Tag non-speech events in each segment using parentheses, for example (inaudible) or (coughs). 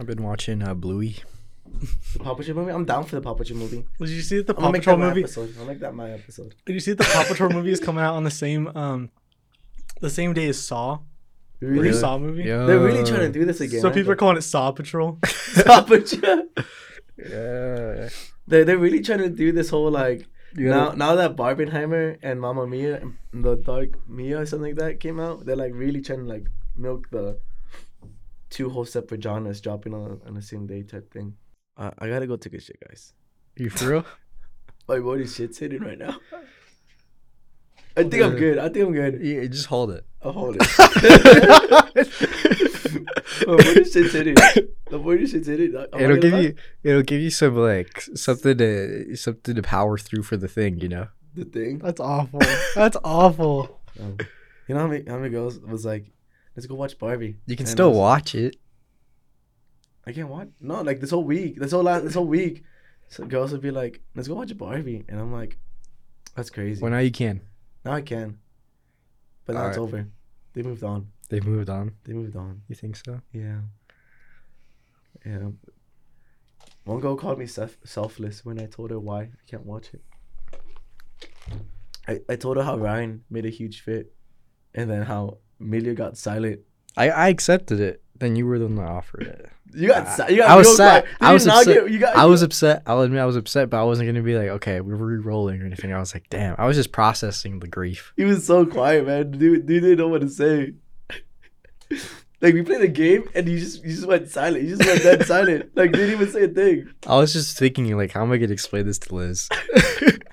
I've been watching uh, Bluey. The Paw Patrol movie. I'm down for the Paw Patrol movie. Did you see that the I'm gonna Paw make Patrol that my movie? episode. I'll make that my episode. Did you see that the Paw Patrol movie is (laughs) coming out on the same um, the same day as Saw? The new Really? Saw movie. Yeah. They're really trying to do this again. So aren't people are calling it Saw Patrol. (laughs) (laughs) Paw Patrol. Yeah. They're they're really trying to do this whole like You now gotta- now that Barbenheimer and Mamma Mia and the Dark Mia or something like that came out, they're like really trying to like milk the two whole separate genres dropping on on the same day type thing. Uh, I gotta go take a shit, guys. You for real? (laughs) My body shit's hitting right now. I think I'm good. I think I'm good. yeah, just hold it. I'll hold it. (laughs) My body shit's hitting. The body shit's hitting. I'm it'll give you it'll give you some like something to something to power through for the thing, you know. the thing. That's awful. That's awful. (laughs) Um, you know how many how many girls was like, let's go watch Barbie. You can And still was- watch it. I can't watch. No, like this whole week, this whole last, this whole week, so girls would be like, let's go watch Barbie, and I'm like, that's crazy. Well, now you can. now I can, but now it's Alright. over. They moved on. They've moved on. They moved on. You think so? Yeah. Yeah. One girl called me self- selfless when I told her why I can't watch it. I, I told her how Ryan made a huge fit, and then how Milia got silent. I I accepted it. Then you were the one that offered it. You got, I- si- you got I was sad. I was upset. get- you got- I was upset. I'll admit I was upset, but I wasn't gonna be like, okay, we're re-rolling or anything. I was like, damn. I was just processing the grief. He was so quiet, man. Dude, dude didn't know what to say. (laughs) like we played the game and he just he just went silent. He just went dead (laughs) silent. Like didn't even say a thing. I was just thinking, like, how am I gonna explain this to Liz? (laughs)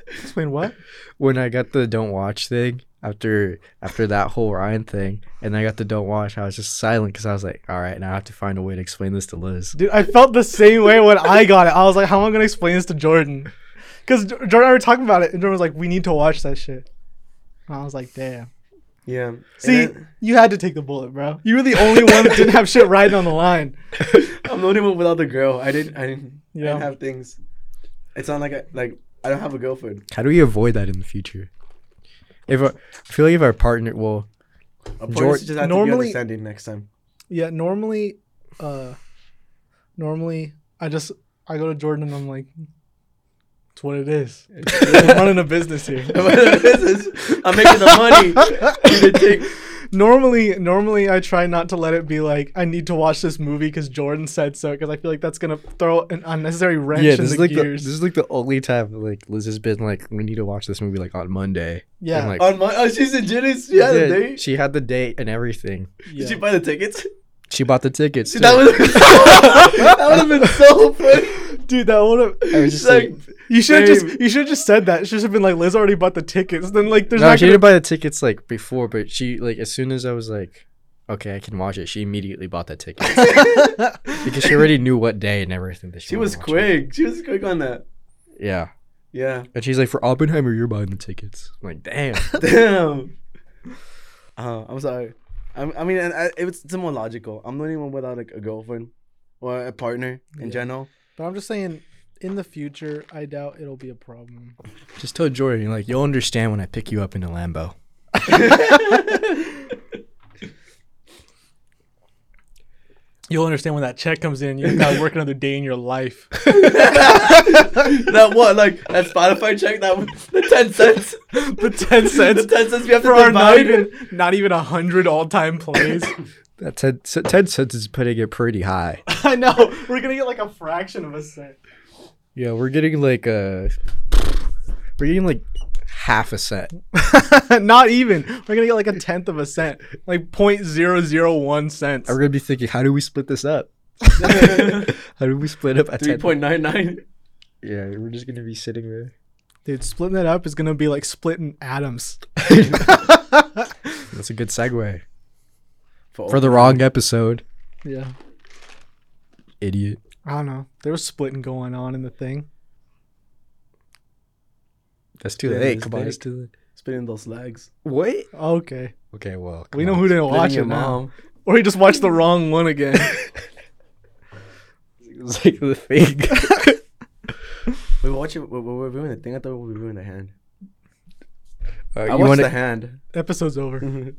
Explain what? when I got the don't watch thing after after that whole Ryen thing, and I got the don't watch, I was just silent because I was like, all right, now I have to find a way to explain this to Liz. Dude, I felt the same way when I got it. I was like, how am I gonna explain this to Jordan? Because Jordan and I were talking about it, and Jordan was like, we need to watch that shit. And I was like, damn. Yeah. See, then- you had to take the bullet, bro. You were the only one that didn't have shit riding on the line. (laughs) I'm the only one without the girl. I didn't I didn't, I Yeah. didn't have things. It's not like I like I don't have a girlfriend. How do we avoid that in the future? If our, I feel like if our partner, well, Our Jor- partners just have to be normally- understanding next time. Yeah, normally, uh, normally I just I go to Jordan and I'm like, it's what it is. (laughs) I'm running a business here. (laughs) I'm making the money. You didn't take- normally, normally I try not to let it be like I need to watch this movie because Jordan said so because I feel like that's gonna throw an unnecessary wrench yeah, in this the is like the, gears. this is like the only time like Liz has been like, we need to watch this movie like on Monday. yeah, and, like, On my oh she's in Jenny's. She had a Yeah, date. She had the date and everything. yeah. Did she buy the tickets? She bought the tickets. See, that would (laughs) that would have been so (laughs) funny. Dude, that would have. I was just like, like, You should have just you should have just said that. It should have been like Liz already bought the tickets. Then like there's no, not she gonna didn't buy the tickets like before, but she like as soon as I was like, okay, I can watch it. She immediately bought that ticket (laughs) because she already knew what day and everything that she. she was quick. She was quick on that. Yeah, Yeah. and she's like, for Oppenheimer, you're buying the tickets. I'm like, damn. (laughs) Damn. Uh, I'm sorry. I, I mean, and I, it's, it's more logical. I'm the only one without like a girlfriend or a partner in Yeah. general. But I'm just saying, in the future, I doubt it'll be a problem. Just tell Jordan, you're like, you'll understand when I pick you up in a Lambo. (laughs) You'll understand when that check comes in. You gotta work another day in your life. (laughs) that what like that Spotify check that was the ten cents. (laughs) The ten cents the ten cents we have to for our not divide. even not even a hundred all time plays. That 10, 10 cents is putting it pretty high. (laughs) I know we're gonna get like a fraction of a cent. Yeah, we're getting like a, we're getting like half a cent. (laughs) not even. We're gonna get like a tenth of a cent, like point zero zero one cents. I'm gonna be thinking, how do we split this up? (laughs) How do we split up at Three 10? point nine nine. Yeah, we're just gonna be sitting there. Dude, splitting that up is gonna be like splitting atoms. That's a good segue for the wrong episode. Yeah. Idiot. I don't know. There was splitting going on in the thing. That's too Yeah, late. Come on, it's too late. spinning those legs. What? Okay. Okay, well, we know on. who didn't watch it your now. mom. Or he just watched the wrong one again. (laughs) It's like the thing. (laughs) We watch it. We we were reviewing the thing. I thought we were reviewing the hand. Uh, I you watched want the hand. Episode's over. (laughs)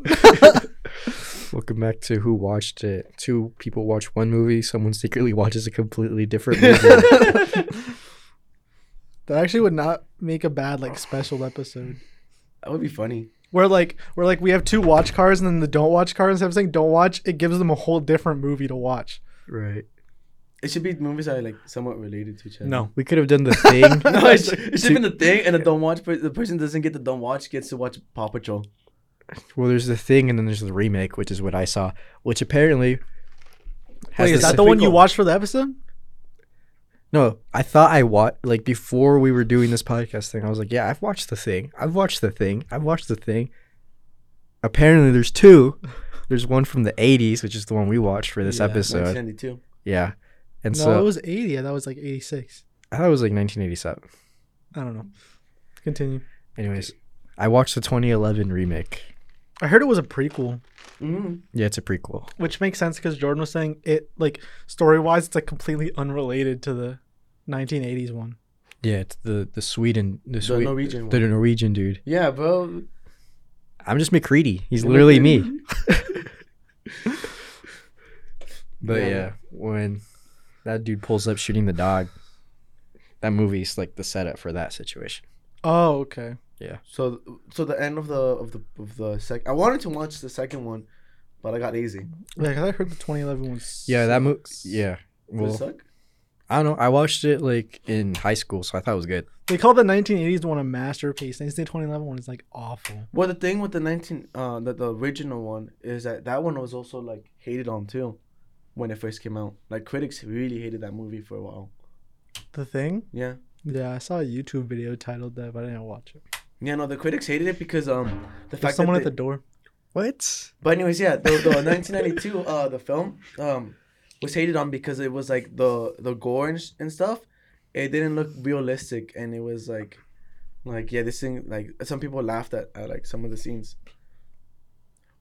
Well, welcome back to Who Watched It. Two people watch one movie, someone secretly (laughs) watches a completely different movie. (laughs) (laughs) That actually would not make a bad like special episode. That would be funny. Where like where like we have two watch cars and then the don't watch card instead of saying don't watch, it gives them a whole different movie to watch. right. It should be movies that are like somewhat related to each other. No. We could have done the thing. no, it should, it should be the thing, and the don't watch. per- The person doesn't get the don't watch gets to watch Paw Patrol. Well, there's the thing, and then there's the remake, which is what I saw, which apparently. has Wait, is that the one you watched for the episode? No, I thought I watched like before we were doing this podcast thing. I was like, yeah, I've watched the thing. I've watched the thing. I've watched the thing. Apparently, there's two. There's one from the '80s, which is the one we watched for this Yeah, episode. 1992. Yeah, and no, so it was 80. I thought it was like 86. I thought it was like 1987. I don't know. Continue. Anyways, I watched the 2011 remake. I heard it was a prequel, Mm-hmm. Yeah, it's a prequel. which makes sense because Jordan was saying it like story wise, it's like completely unrelated to the 1980s one. Yeah, it's the the Sweden the, Swe- Norwegian the one. Norwegian dude. Yeah, bro. I'm just MacReady. He's You're literally me. (laughs) But Yeah. yeah, when that dude pulls up shooting the dog, that movie's like the setup for that situation. Oh, okay. So, so the end of the of the of the sec. I wanted to watch the second one, but I got lazy. Yeah, 'cause I heard the 2011 was. Yeah, that movie. Yeah. Does Well, it suck? I don't know. I watched it like in high school, so I thought it was good. They called the 1980s one a masterpiece. And the 2011 one is like awful. Well, the thing with the nineteen, uh, the, the original one is that that one was also like hated on too, when it first came out. Like critics really hated that movie for a while. The thing? Yeah, Yeah, I saw a YouTube video titled that, but I didn't watch it. Yeah. No, the critics hated it because um the There's fact someone that at the door. What? But anyways, yeah, the, the (laughs) 1992 uh the film um was hated on because it was like the the gore and, and stuff. It didn't look realistic, and it was like like yeah, this thing like some people laughed at, at like some of the scenes.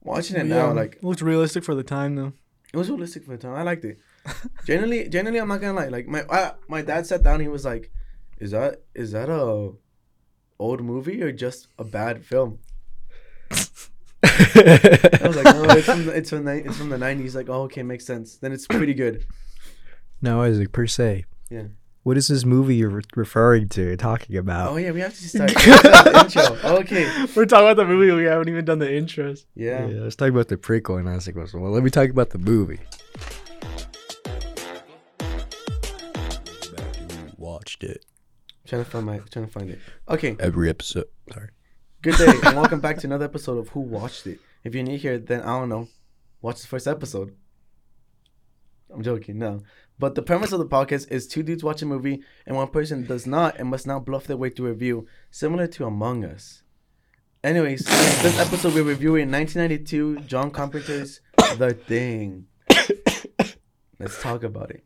Watching it now, like it looks realistic for the time though. it was realistic for the time. I liked it. (laughs) generally, generally, I'm not gonna lie. Like my I, my dad sat down. He was like, "Is that is that a old movie or just a bad film?" (laughs) I was like, "No, it's from the, it's from the, it's from the '90s." Like, oh, okay, makes sense. Then it's pretty good. no, Isaac, per se. Yeah. What is this movie you're re- referring to, talking about? Oh yeah, we have to start (laughs) intro. Oh, okay. We're talking about the movie. We haven't even done the intros. Yeah. Yeah, let's talk about the prequel. And Isaac was, well, let me talk about the movie. Watched it Trying to find my trying to find it. Okay. every episode. Sorry. Good day and (laughs) welcome back to another episode of Who Watched It. If you're new here, then I don't know. Watch the first episode. I'm joking, no. But the premise of the podcast is two dudes watch a movie and one person does not and must now bluff their way through a review, similar to Among Us. Anyways, this episode we're reviewing 1992 John Carpenter's The Thing. (coughs) Let's talk about it.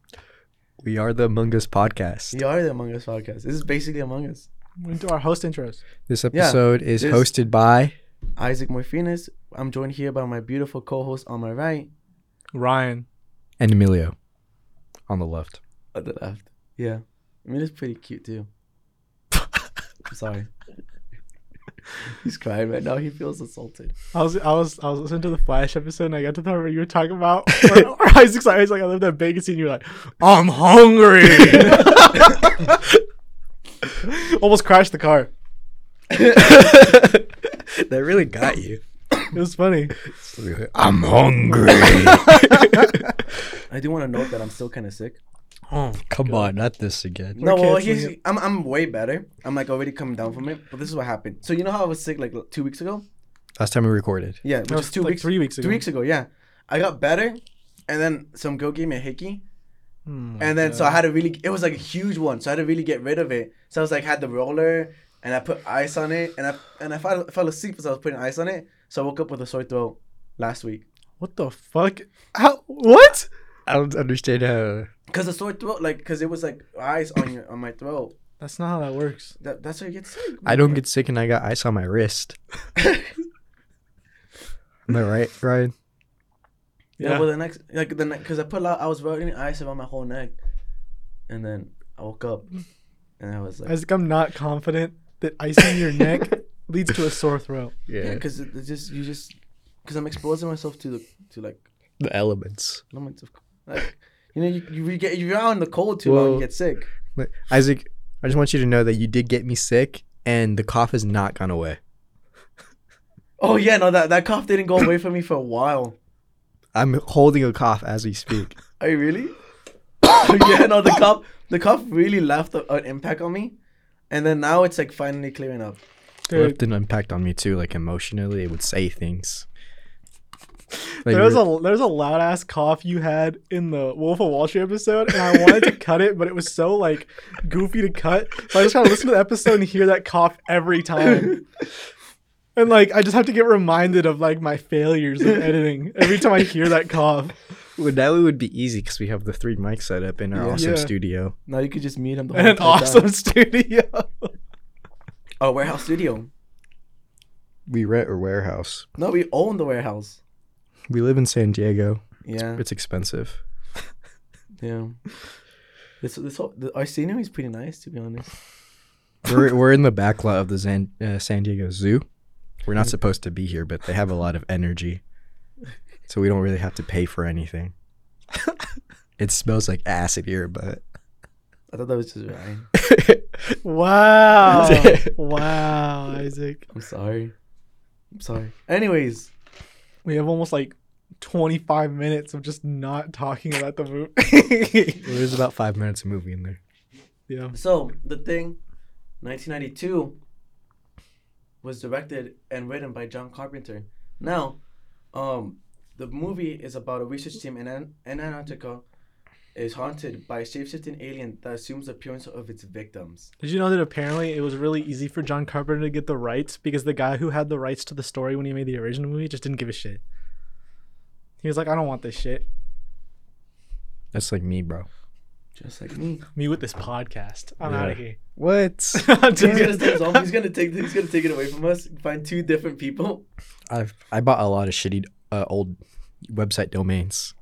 We are the Among Us podcast. We are the Among Us podcast. This is basically Among Us. We Into our host intros. This episode is this- hosted by. Isaac Morphinus. I'm joined here by my beautiful co-host on my right. Ryen. And Emilio on the left. On the left. Yeah. I mean, it's pretty cute too. (laughs) I'm sorry. (laughs) He's crying right now. He feels assaulted. I was I was I was listening to the Flash episode and I got to the part where you were talking about (laughs) where, where Isaac's like, like I love that bacon scene. You're like, I'm hungry. (laughs) Almost crashed the car. that really got you. It was funny. I'm hungry. I do want to note that I'm still kind of sick. Oh, Come on, not this again. No, well, canceling here's, I'm I'm way better. I'm like already coming down from it. But this is what happened. So you know how I was sick like two weeks ago? Last time we recorded. Yeah, which That is was two like weeks. three weeks ago. Two weeks ago, yeah. I got better, and then some girl gave me a hickey, hmm, and then so I had to really. It was like a huge one, so I had to really get rid of it. So I was like had the roller, and I put ice on it, and I and I fell, fell asleep as I was putting ice on it. So I woke up with a sore throat last week. What the fuck? How? What? I don't understand how. Cause the sore throat, like, cause it was like ice on your on my throat. That's not how that works. That that's how you get sick. I don't get sick and I got ice on my wrist. (laughs) Am I right, Ryen? Yeah, well, the next, like the next, cause I put a lot, I was rubbing ice around my whole neck, and then I woke up, and I was like, I think I'm not confident that ice icing your neck (laughs) leads to a sore throat. yeah, cause it, it's just you just because I'm exposing myself to the to like The elements. elements of like you know you, you get you're out in the cold too long, you get sick. But Isaac, I just want you to know that you did get me sick, and the cough has not gone away. (laughs) Oh yeah, no that that cough didn't go away from me for a while. I'm holding a cough as we speak. Are you really? (coughs) yeah, no the cough the cough really left a, an impact on me, and then now it's like finally clearing up. It left an impact on me too, like emotionally. It would say things. (laughs) Like, There was re- a there's a loud ass cough you had in the Wolf of Wall Street episode, and I wanted to cut it, but it was so like goofy to cut. So I just gotta listen to the episode and hear that cough every time. (laughs) And like I just have to get reminded of like my failures in editing every time I hear that cough. well, now it would be easy because we have the three mics set up in our Yeah. awesome Yeah. studio. Now you could just meet him the whole And an entire time. awesome studio. (laughs) Oh, warehouse studio. We rent a warehouse. No, we own the warehouse. We live in San Diego. Yeah, It's expensive. (laughs) yeah. This this whole, the, our scenery is pretty nice to be honest. we're (laughs) we're in the back lot of the San, uh, San Diego Zoo. We're not supposed to be here, but they have a lot of energy, so we don't really have to pay for anything. (laughs) it smells like acid here, but I thought that was just Ryen. Wow. wow, Isaac. I'm sorry. I'm sorry. Anyways, We have almost like 25 minutes of just not talking about the movie. (laughs) there's about five minutes of movie in there. yeah. so the thing, 1992, was directed and written by John Carpenter. Now, um, the movie is about a research team in, An- in Antarctica is haunted by a shape-shifting alien that assumes the appearance of its victims. Did you know that apparently it was really easy for John Carpenter to get the rights because the guy who had the rights to the story when he made the original movie just didn't give a shit. He was like, I don't want this shit. That's like me, bro. Just like me. Me with this podcast. I'm Yeah. out of here. What? (laughs) I'm He's gonna, just- take he's gonna take he's gonna take it away from us. Find two different people. I've I bought a lot of shitty uh, old website domains.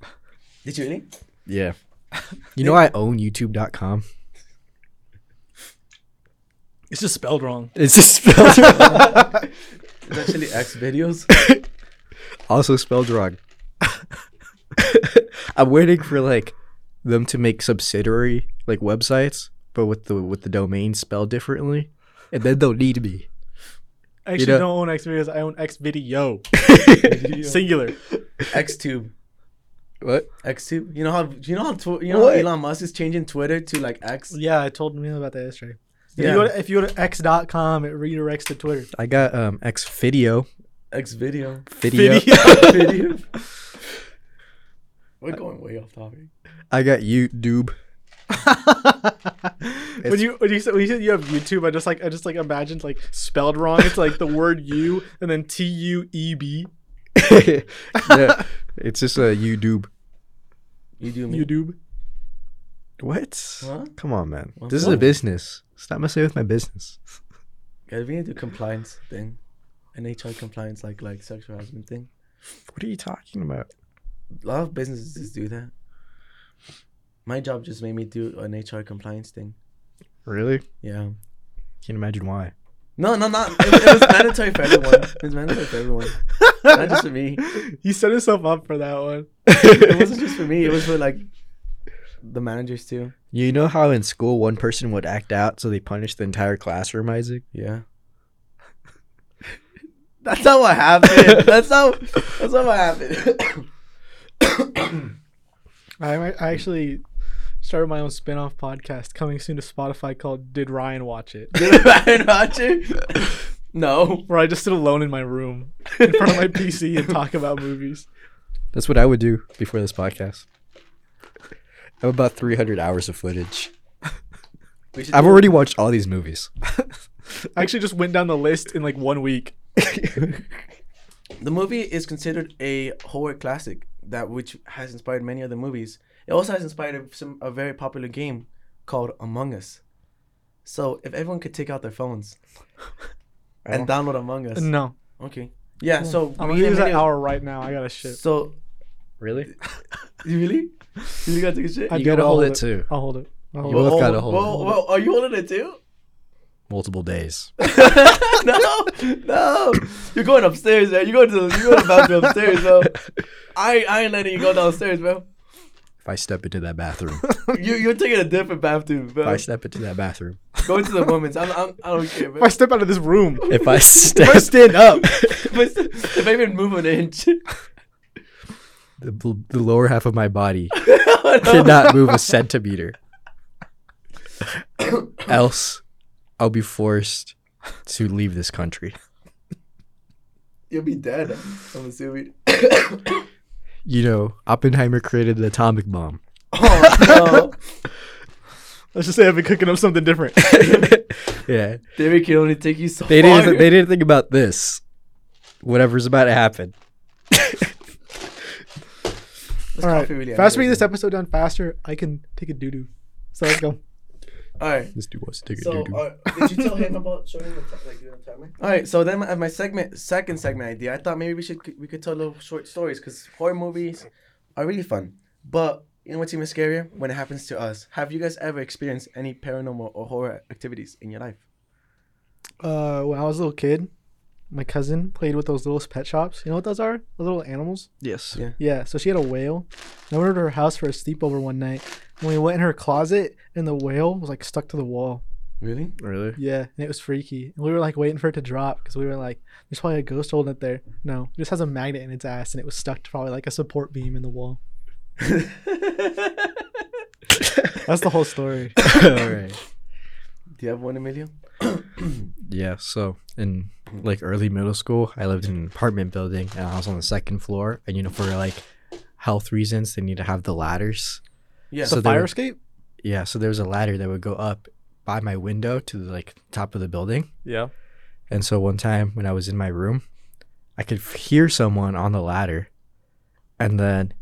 Did you really? Yeah. You know I own YouTube.com. it's just spelled wrong. It's just spelled (laughs) wrong. It's actually X videos. (laughs) also spelled wrong. (laughs) I'm waiting for like them to make subsidiary like websites, but with the with the domain spelled differently, and then they'll need me. I actually know- don't own X videos. I own X video. Singular. XTube. What? XTube. You know how you know how tw- you know What? how Elon Musk is changing Twitter to like X. Yeah, I told me about that yesterday. If, Yeah. you go to, if you go to x.com, it redirects to Twitter. I got um X video X video. video. video. (laughs) We're going way off topic. I got YouTube. (laughs) when you when you said when you said you have YouTube, I just like I just like imagined like spelled wrong. It's like the word you and then T U E B. (laughs) yeah, (laughs) it's just a YouTube. You do me. YouTube. What? Huh? Come on, man. What's this is a up? business. Stop messing with my business. Yeah, we need to do compliance thing, an HR compliance like like sexual harassment thing. What are you talking about? A lot of businesses do that. My job just made me do an HR compliance thing. Really? Yeah. Can't imagine why. No, no, not. It, it was mandatory for everyone. It was mandatory for everyone, (laughs) not just for me. (laughs) He set himself up for that one. It wasn't just for me. It was for like the managers too. You know how in school one person would act out, so they punish the entire classroom, Isaac? Yeah. (laughs) That's not what happened. (laughs) That's not. That's not what happened. (coughs) I I actually started my own spin-off podcast coming soon to Spotify called Did Ryen Watch It? Did Ryen watch it? No. Where I just sit alone in my room in front of my PC and talk about movies. That's what I would do before this podcast. I have about 300 hours of footage. I've do- already watched all these movies. I actually just went down the list in like one week. The movie is considered a horror classic that which has inspired many other movies. It also has inspired a- some a very popular game called Among Us. So if everyone could take out their phones and download Among Us, No, okay, yeah. So I'm we gonna use that hour right now. I got to shit. So Really? (laughs) you really, you gotta take a shit. I You gotta I'll hold hold it too. I'll hold it. I'll You hold it. both Whoa, gotta whoa, hold it. whoa, whoa, are you holding it too? multiple days. (laughs) no, no. You're going upstairs, man. You go to the you go to the bathroom upstairs, bro. (laughs) I I ain't letting you go downstairs, bro. If I step into that bathroom, You you're taking a different bathroom, if bro. If I step into that bathroom, Go into the women's. I'm, I'm I don't care, If I bro. step out of this room, if I (laughs) if step, I stand up, (laughs) if, I, if I even move an inch, the, the lower half of my body (laughs) cannot move a centimeter. (coughs) Else, I'll be forced to leave this country. you'll be dead. I'm assuming. (coughs) You know, Oppenheimer created the atomic bomb. oh let's just say I've been cooking up something different. (laughs) yeah, no, David can only take you so they far. didn't. They didn't think about this. Whatever's about to happen. This All right, coffee really faster me this episode done faster. I can take a doo doo. So let's go. All right. This dude wants to take a So, doo-doo. uh, did you tell him about showing the t- like doing a timer? All right. So then, my, my segment, second segment idea, I thought maybe we should we could tell little short stories because horror movies are really fun. But you know what's even scarier when it happens to us? Have you guys ever experienced any paranormal or horror activities in your life? Uh, when I was a little kid, my cousin played with those little pet shops. You know what those are? Those little animals. yes. Yeah. Yeah. So she had a whale. And I went over to her house for a sleepover one night. And we went in her closet, and the whale was like stuck to the wall. Really? Really? Yeah, and it was freaky. And we were like waiting for it to drop because we were like, "There's probably a ghost holding it there." No, it just has a magnet in its ass, and it was stuck to probably like a support beam in the wall. (laughs) That's the whole story. (laughs) All right. Do you have one, Emilio? (clears throat) Yeah. So in like early middle school, I lived in an apartment building, and I was on the second floor. And you know, for like health reasons, they need to have the ladders. Yeah. So the there- fire escape. Yeah. So there was a ladder that would go up by my window to the like top of the building. Yeah. And so one time when I was in my room, I could hear someone on the ladder, and then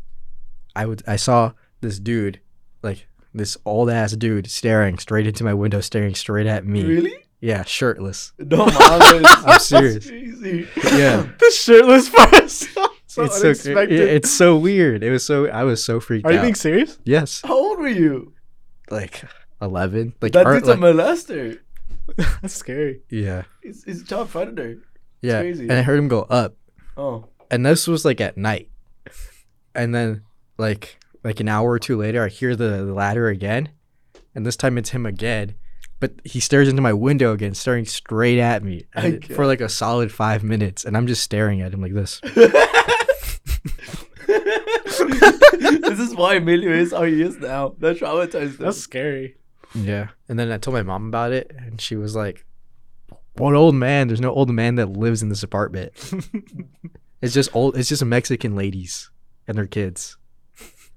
I would I saw this dude, like this old ass dude, staring straight into my window, staring straight at me. really? Yeah, shirtless. No. (laughs) I'm serious. Crazy. Yeah. (laughs) The shirtless person. (laughs) so it's so unexpected. it- it's so weird. It was so I was so freaked out. Are you being serious? yes, How old were you? like eleven. Like, That dude's like a molester. That's scary. yeah, He's, he's a child predator. yeah. crazy. And I heard him go up, Oh. and this was like at night, and then like like an hour or two later, I hear the, the ladder again, and this time it's him again. But he stares into my window again, staring straight at me and for like a solid five minutes, and I'm just staring at him like this. (laughs) (laughs) this is why Emilio is how he is now. That traumatized him. That's scary. Yeah. And then I told my mom about it, and she was like, "What old man? There's no old man that lives in this apartment. (laughs) it's just old. It's just a Mexican ladies and their kids.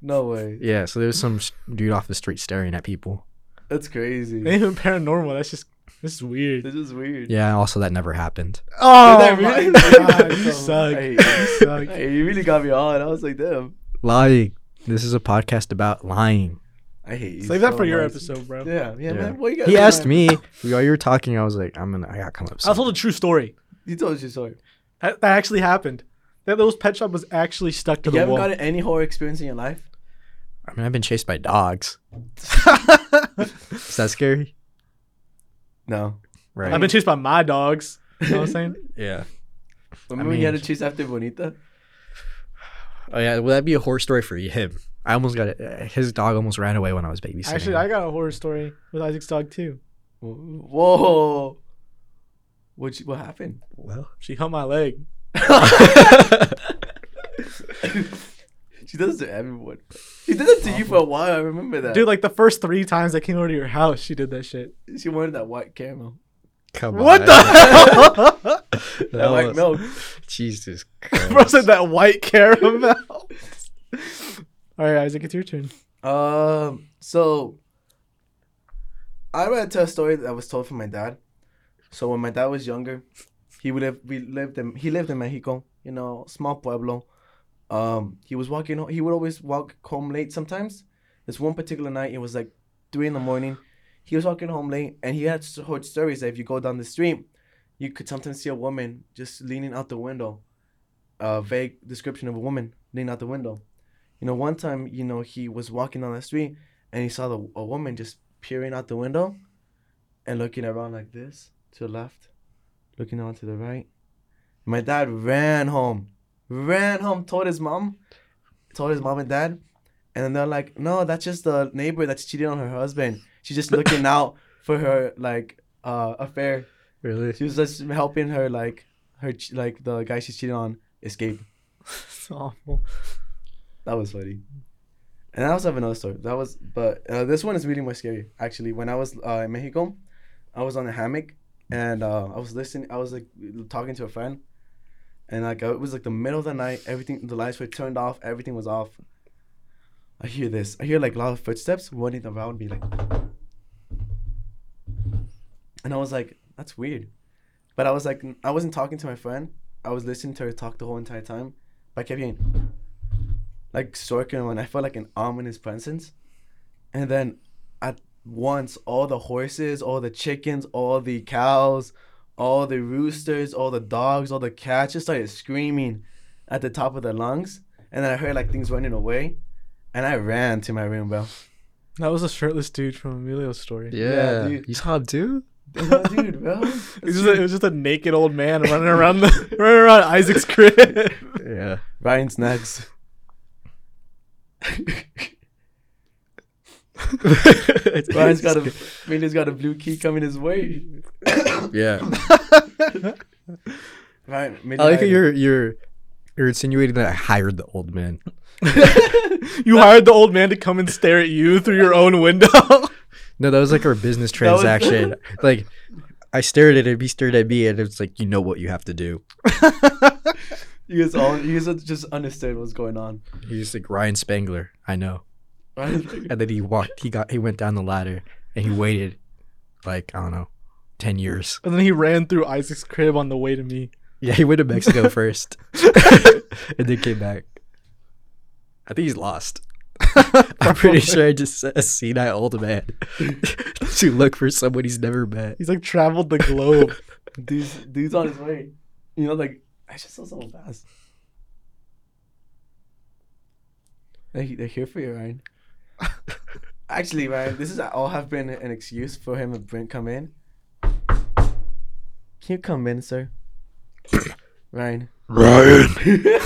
No way. Yeah. So there's some dude off the street staring at people. That's crazy. Ain't even paranormal. That's just this is weird. This is weird. Yeah. Also, that never happened. Oh that really- god, (laughs) you suck. Hey, You suck. Hey, you really got me on. I was like, damn. Lying. This is a podcast about lying. I hate you. Save that so for your much. episode, bro. Yeah, yeah, Yeah. man. What you got He asked on? me while you were talking. I was like, I'm gonna. I gotta come up. with I told a true story. You told us your story. That, that actually happened. That little pet shop was actually stuck to You the haven't wall. got any horror experience in your life? I mean, I've been chased by dogs. Is that (laughs) scary? No. Right. I've been chased by my dogs. You know what I'm (laughs) saying? yeah. Remember you had to chase after Bonita? Oh yeah, well that'd be a horror story for him. I almost got it. His dog almost ran away when I was babysitting. Actually, I got a horror story with Isaac's dog too. Whoa. What what happened? well, She hung my leg. (laughs) she does it to everyone. She did it to you for a while. I remember that. Dude, like the first three times I came over to your house, she did that shit. she wanted that white caramel. come What on. the (laughs) hell? That That white was- milk. Jesus (laughs) Bro Christ. said that white caramel. All right, Isaac, it's your turn. Um. So, I read to tell a story that was told from my dad. So when my dad was younger, he would have we lived in he lived in Mexico, you know, small pueblo. Um, he was walking. ho- He would always walk home late. Sometimes, this one particular night, it was like three in the morning. He was walking home late, and he had heard stories that if you go down the street, you could sometimes see a woman just leaning out the window. A vague description of a woman leaning out the window. You know, one time, you know, he was walking down the street and he saw the, a woman just peering out the window, and looking around like this to the left, looking on to the right. My dad ran home, ran home, told his mom, told his mom and dad, and they're like, "No, that's just the neighbor that's cheating on her husband. She's just looking out for her like uh affair. Really? She was just helping her like her like the guy she's cheating on escape. (laughs) It's awful. That was funny. And I also have another story. That was, but uh, this one is really more scary. Actually, when I was uh, in Mexico, I was on a hammock and uh, I was listening. I was like talking to a friend, and like it was like the middle of the night. Everything, the lights were turned off. Everything was off. I hear this. I hear like loud footsteps running around me, like, and I was like, "That's weird," but I was like, I wasn't talking to my friend. I was listening to her talk the whole entire time. But I kept hearing like circling and I felt like an ominous presence. And then at once all the horses, all the chickens, all the cows, all the roosters, all the dogs, all the cats just started screaming at the top of their lungs. And then I heard like things running away. And I ran to my room, bro. That was a shirtless dude from Emilio's story. Yeah. dude. You saw him too? Yeah, dude, bro. (laughs) It was, just a, it was just a naked old man running around the (laughs) running around Isaac's crib. Yeah. Ryen's next. (laughs) Ryen's got a Ryen's got a blue key coming his way. Yeah. Ryen, I like how you're you're you're insinuating that I hired the old man. (laughs) you hired the old man to come and stare at you through your own window. No, that was like our business (laughs) transaction. (laughs) like I stared at him, he stared at me, and it's like you know what you have to do. You guys all you guys just understood what's going on. He's like Ryan Spangler. I know. And then he walked. He got. He went down the ladder and he waited, like I don't know, ten years. and then he ran through Isaac's crib on the way to me. Yeah, he went to Mexico (laughs) first, (laughs) and then came back. I think he's lost. (laughs) I'm pretty sure I just said a senile old man to look for someone he's never met. He's like traveled the globe. dude's dude's on his way. You know, like I just saw so fast. They they're here for you, Ryen. Actually, Ryen, this is all have been an excuse for him to bring come in. Can you come in, sir? (coughs) Ryen. Ryen. (laughs)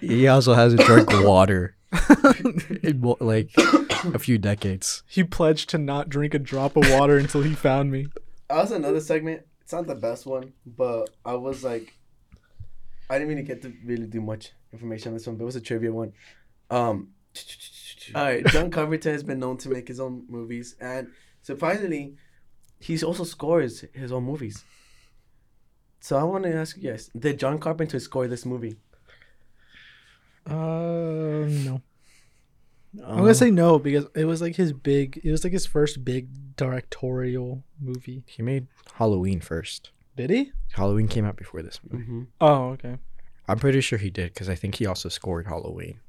He also hasn't drunk water (laughs) in mo- like a few decades. He pledged to not drink a drop of water until he found me. That was another segment. It's not the best one, but I was like, I didn't really get to really do much information on this one, but it was a trivia one. Um, all right, John Carpenter has been known to make his own movies, and surprisingly, he also scores his own movies. So I want to ask you guys: Did John Carpenter score this movie? Uh, no. I'm gonna say no because it was like his big. It was like his first big directorial movie. he made Halloween first. Did he? Halloween came out before this movie. Mm-hmm. Oh, okay. I'm pretty sure he did because I think he also scored Halloween.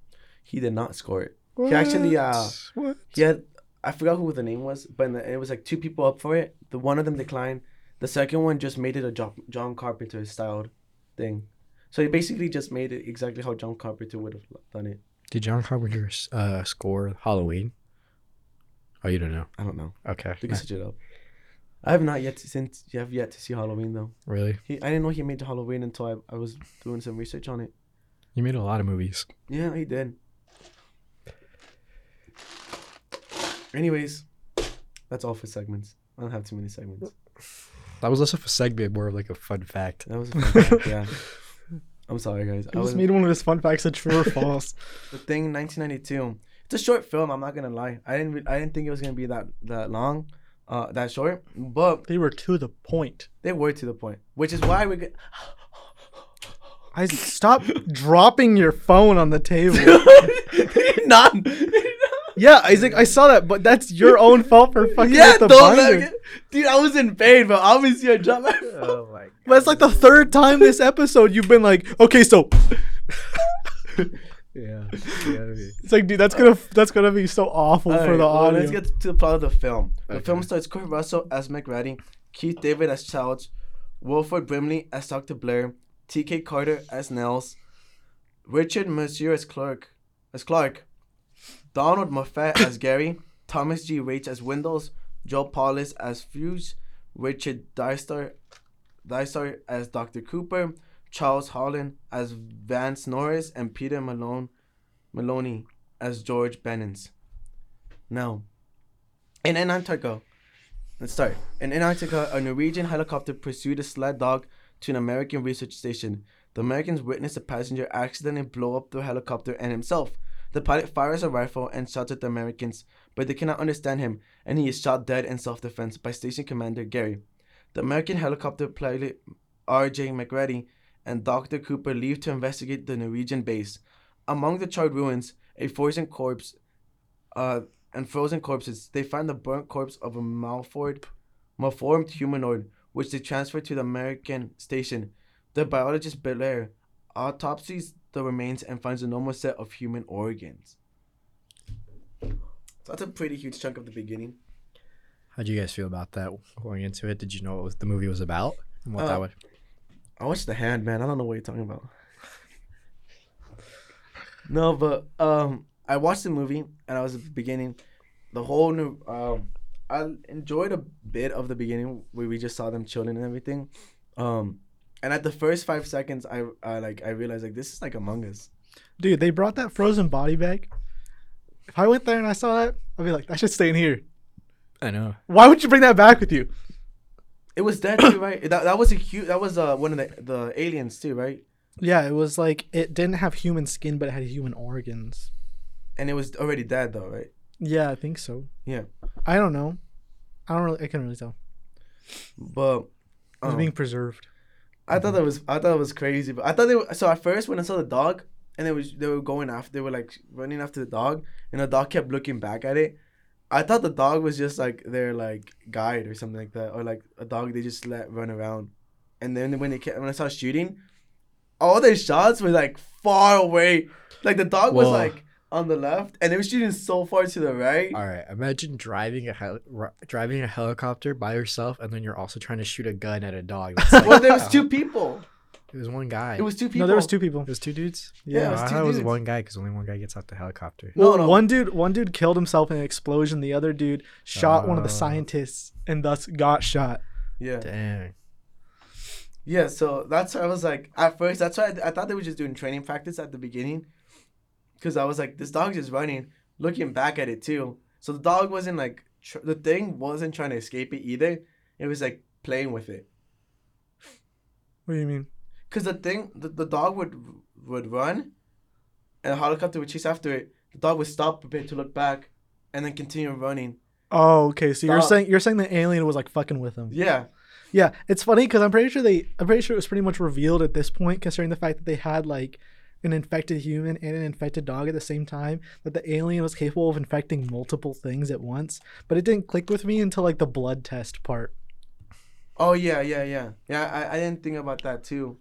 He did not score it. He actually, uh, what? He had I forgot who the name was, but the, it was like two people up for it. The one of them declined. The second one just made it a John, John Carpenter styled thing. So he basically just made it exactly how John Carpenter would have done it. Did John Carpenter uh, score Halloween? Oh, you don't know. I don't know. Okay. We can search it up. I have not yet to, since you have yet to see Halloween though. Really? He I didn't know he made Halloween until I, I was doing some research on it. You made a lot of movies. Yeah, he did. Anyways, that's all for segments. I don't have too many segments. That was less of a segment, more of like a fun fact. That was a fun fact, yeah. (laughs) I'm sorry, guys. I I just was made one of his fun facts that true or (laughs) false. the thing 1992. It's a short film. I'm not gonna lie. I didn't. re- I didn't think it was gonna be that that long, uh, that short. But They were to the point. they were to the point, which is why we get. Isaac, stop dropping your phone on the table. (laughs) not. Yeah, Isaac, I saw that, but that's your own fault for fucking yeah, with the don't binder. dude. I was in pain, but obviously I dropped my (laughs) oh phone. Oh my But it's like the third time this (laughs) episode you've been like, okay, so (laughs) Yeah. it's like, dude, that's gonna that's gonna be so awful for Alright, the well, audio. let's get to the plot of the film. The Okay. film stars Kurt Russell as MacReady, Keith David as Childs, Wilford Brimley as Dr. Blair, T.K. Carter as Nauls, Richard Mercier as Clark, as Clark, Donald Moffat as Gary, Thomas G. Raich as Windows, Joe Paulus as Fuse, Richard Dystar, Dystar as Dr. Cooper, Charles Holland as Vance Norris, and Peter Malone Maloney as George Bennons. Now, in Antarctica, let's start. In Antarctica, a Norwegian helicopter pursued a sled dog to an American research station. The Americans witnessed a passenger accidentally blow up the helicopter and himself. The pilot fires a rifle and shoots at the Americans, but they cannot understand him, and he is shot dead in self defense by Station Commander Gary. The American helicopter pilot R.J. MacReady and Dr. Cooper leave to investigate the Norwegian base. Among the charred ruins, a frozen corpse, uh, and frozen corpses, they find the burnt corpse of a malformed, malformed humanoid, which they transfer to the American station. The biologist Belair autopsies the remains and finds a normal set of human organs. So that's a pretty huge chunk of the beginning. How'd you guys feel about that going into it? Did you know what was, the movie was about and what Uh, that would? I watched The Hand, man. I don't know what you're talking about. (laughs) no, but um, I watched the movie and I was at the beginning. The whole new um, I enjoyed a bit of the beginning where we just saw them chilling and everything. Um, and at the first five seconds, I, I like I realized like this is like Among Us. Dude, they brought that frozen body back. If I went there and I saw that, I'd be like, I should stay in here. I know. Why would you bring that back with you? It was dead too, right? That, that was a cute. That was uh one of the the aliens too, right? Yeah, it was like it didn't have human skin, but it had human organs. And it was already dead though, right? Yeah, I think so. Yeah. I don't know. I don't really. I can't really tell. But It was um, being preserved. I thought mm-hmm. that was I thought it was crazy, but I thought they were so at first when I saw the dog and they was they were going after they were like running after the dog and the dog kept looking back at it. I thought the dog was just like their like guide or something like that, or like a dog they just let run around. And then when they kept, when I saw shooting, all their shots were like far away. Like the dog was like on the left, and they were shooting so far to the right. All right. Imagine driving a hel- ri- driving a helicopter by yourself, and then you're also trying to shoot a gun at a dog. (laughs) Like- well, there was (laughs) two people. It was one guy. It was two people. No, there was two people. It was two dudes. Yeah, it Yeah. was I two thought it was one guy because only one guy gets out the helicopter. No, Well, no. one dude, one dude killed himself in an explosion. The other dude shot one of the Oh. scientists and thus got shot. Yeah. Dang. Yeah, so that's why I was like, at first, that's why I, I thought they were just doing training practice at the beginning. Because I was like, this dog's just running, looking back at it too. So the dog wasn't like, tr- the thing wasn't trying to escape it either. It was like playing with it. What do you mean? Because the thing, the, the dog would would run, and the helicopter would chase after it. The dog would stop a bit to look back, and then continue running. Oh, okay. So you're saying you're saying the alien was like fucking with him. Yeah. Yeah, it's funny because I'm pretty sure they, I'm pretty sure it was pretty much revealed at this point, considering the fact that they had like an infected human and an infected dog at the same time, that the alien was capable of infecting multiple things at once. But it didn't click with me until like the blood test part. Oh yeah, yeah, yeah, yeah. I, I didn't think about that too,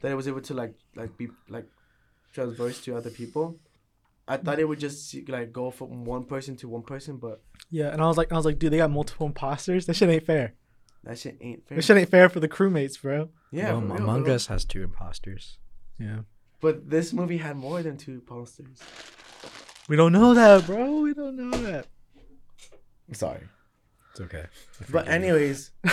that it was able to like like be like transverse to other people. I thought it would just like go from one person to one person, but Yeah, and I was like, I was like, dude, they got multiple imposters. That shit ain't fair. that shit ain't fair. That shit ain't fair for the crewmates, bro. yeah, Well, for real, Among for real. Us has two imposters. Yeah, But this movie had more than two posters. we don't know that, bro. We don't know that. I'm sorry, It's okay. but anyways, I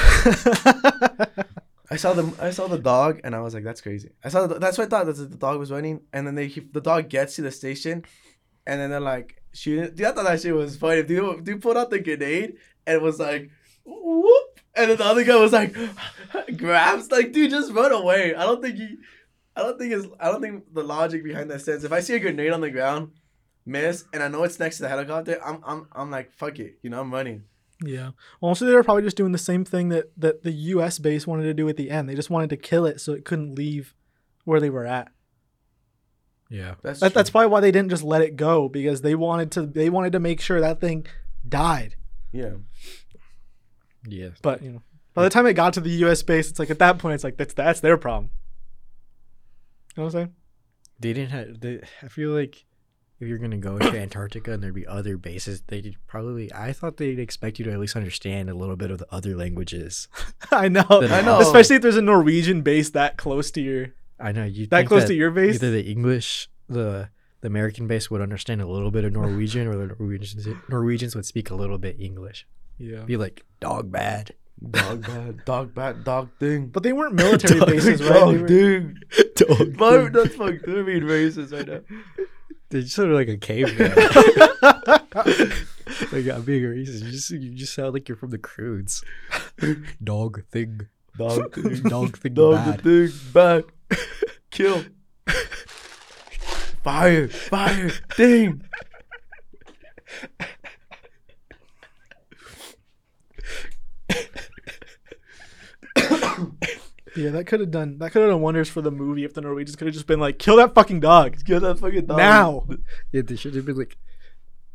saw the I saw the dog and I was like, that's crazy. I saw the, that's what I thought that the dog was running, and then they he, the dog gets to the station, and then they're like shooting. Dude, I thought that shit was funny. Dude, dude pulled out the grenade and was like, whoop, and then the other guy was like, (laughs) grabs like, dude, just run away. I don't think he, I don't think it's, I don't think the logic behind that sense. If I see a grenade on the ground, miss, and I know it's next to the helicopter, I'm I'm I'm like, fuck it, you know, I'm running. Yeah. Well, also they were probably just doing the same thing that that the U.S. base wanted to do at the end. They just wanted to kill it so it couldn't leave where they were at. Yeah. That's That, that's probably why they didn't just let it go because they wanted to. They wanted to make sure that thing died. yeah. Yeah. But you know, by the time it got to the U.S. base, it's like at that point, it's like that's that's their problem. You know what I'm saying? They didn't have. They, I feel like if you're gonna go into (coughs) Antarctica and there'd be other bases, they'd probably. I thought they'd expect you to at least understand a little bit of the other languages. (laughs) I know. I know. Especially if there's a Norwegian base that close to your I know you. that close to your base. Either the English, the the American base would understand a little bit of Norwegian, or the Norwegians Norwegians would speak a little bit English. Yeah. Be like dog bad. Dog bad, dog bad, dog thing. But they weren't military Dog- bases, right? Dog They were- thing. Dog. Why (laughs) that's fucked? They're being racist right now. They're just sort of like a caveman. (laughs) like I'm being racist. You just you just sound like you're from the Croods. (laughs) Dog thing. Dog thing. Dog thing Dog bad. the thing. Bad. Kill. Fire. Fire. Thing. Yeah, that could have done that could have done wonders for the movie if the Norwegians could have just been like, kill that fucking dog (laughs) Kill that fucking dog. now. Yeah, they should have been like,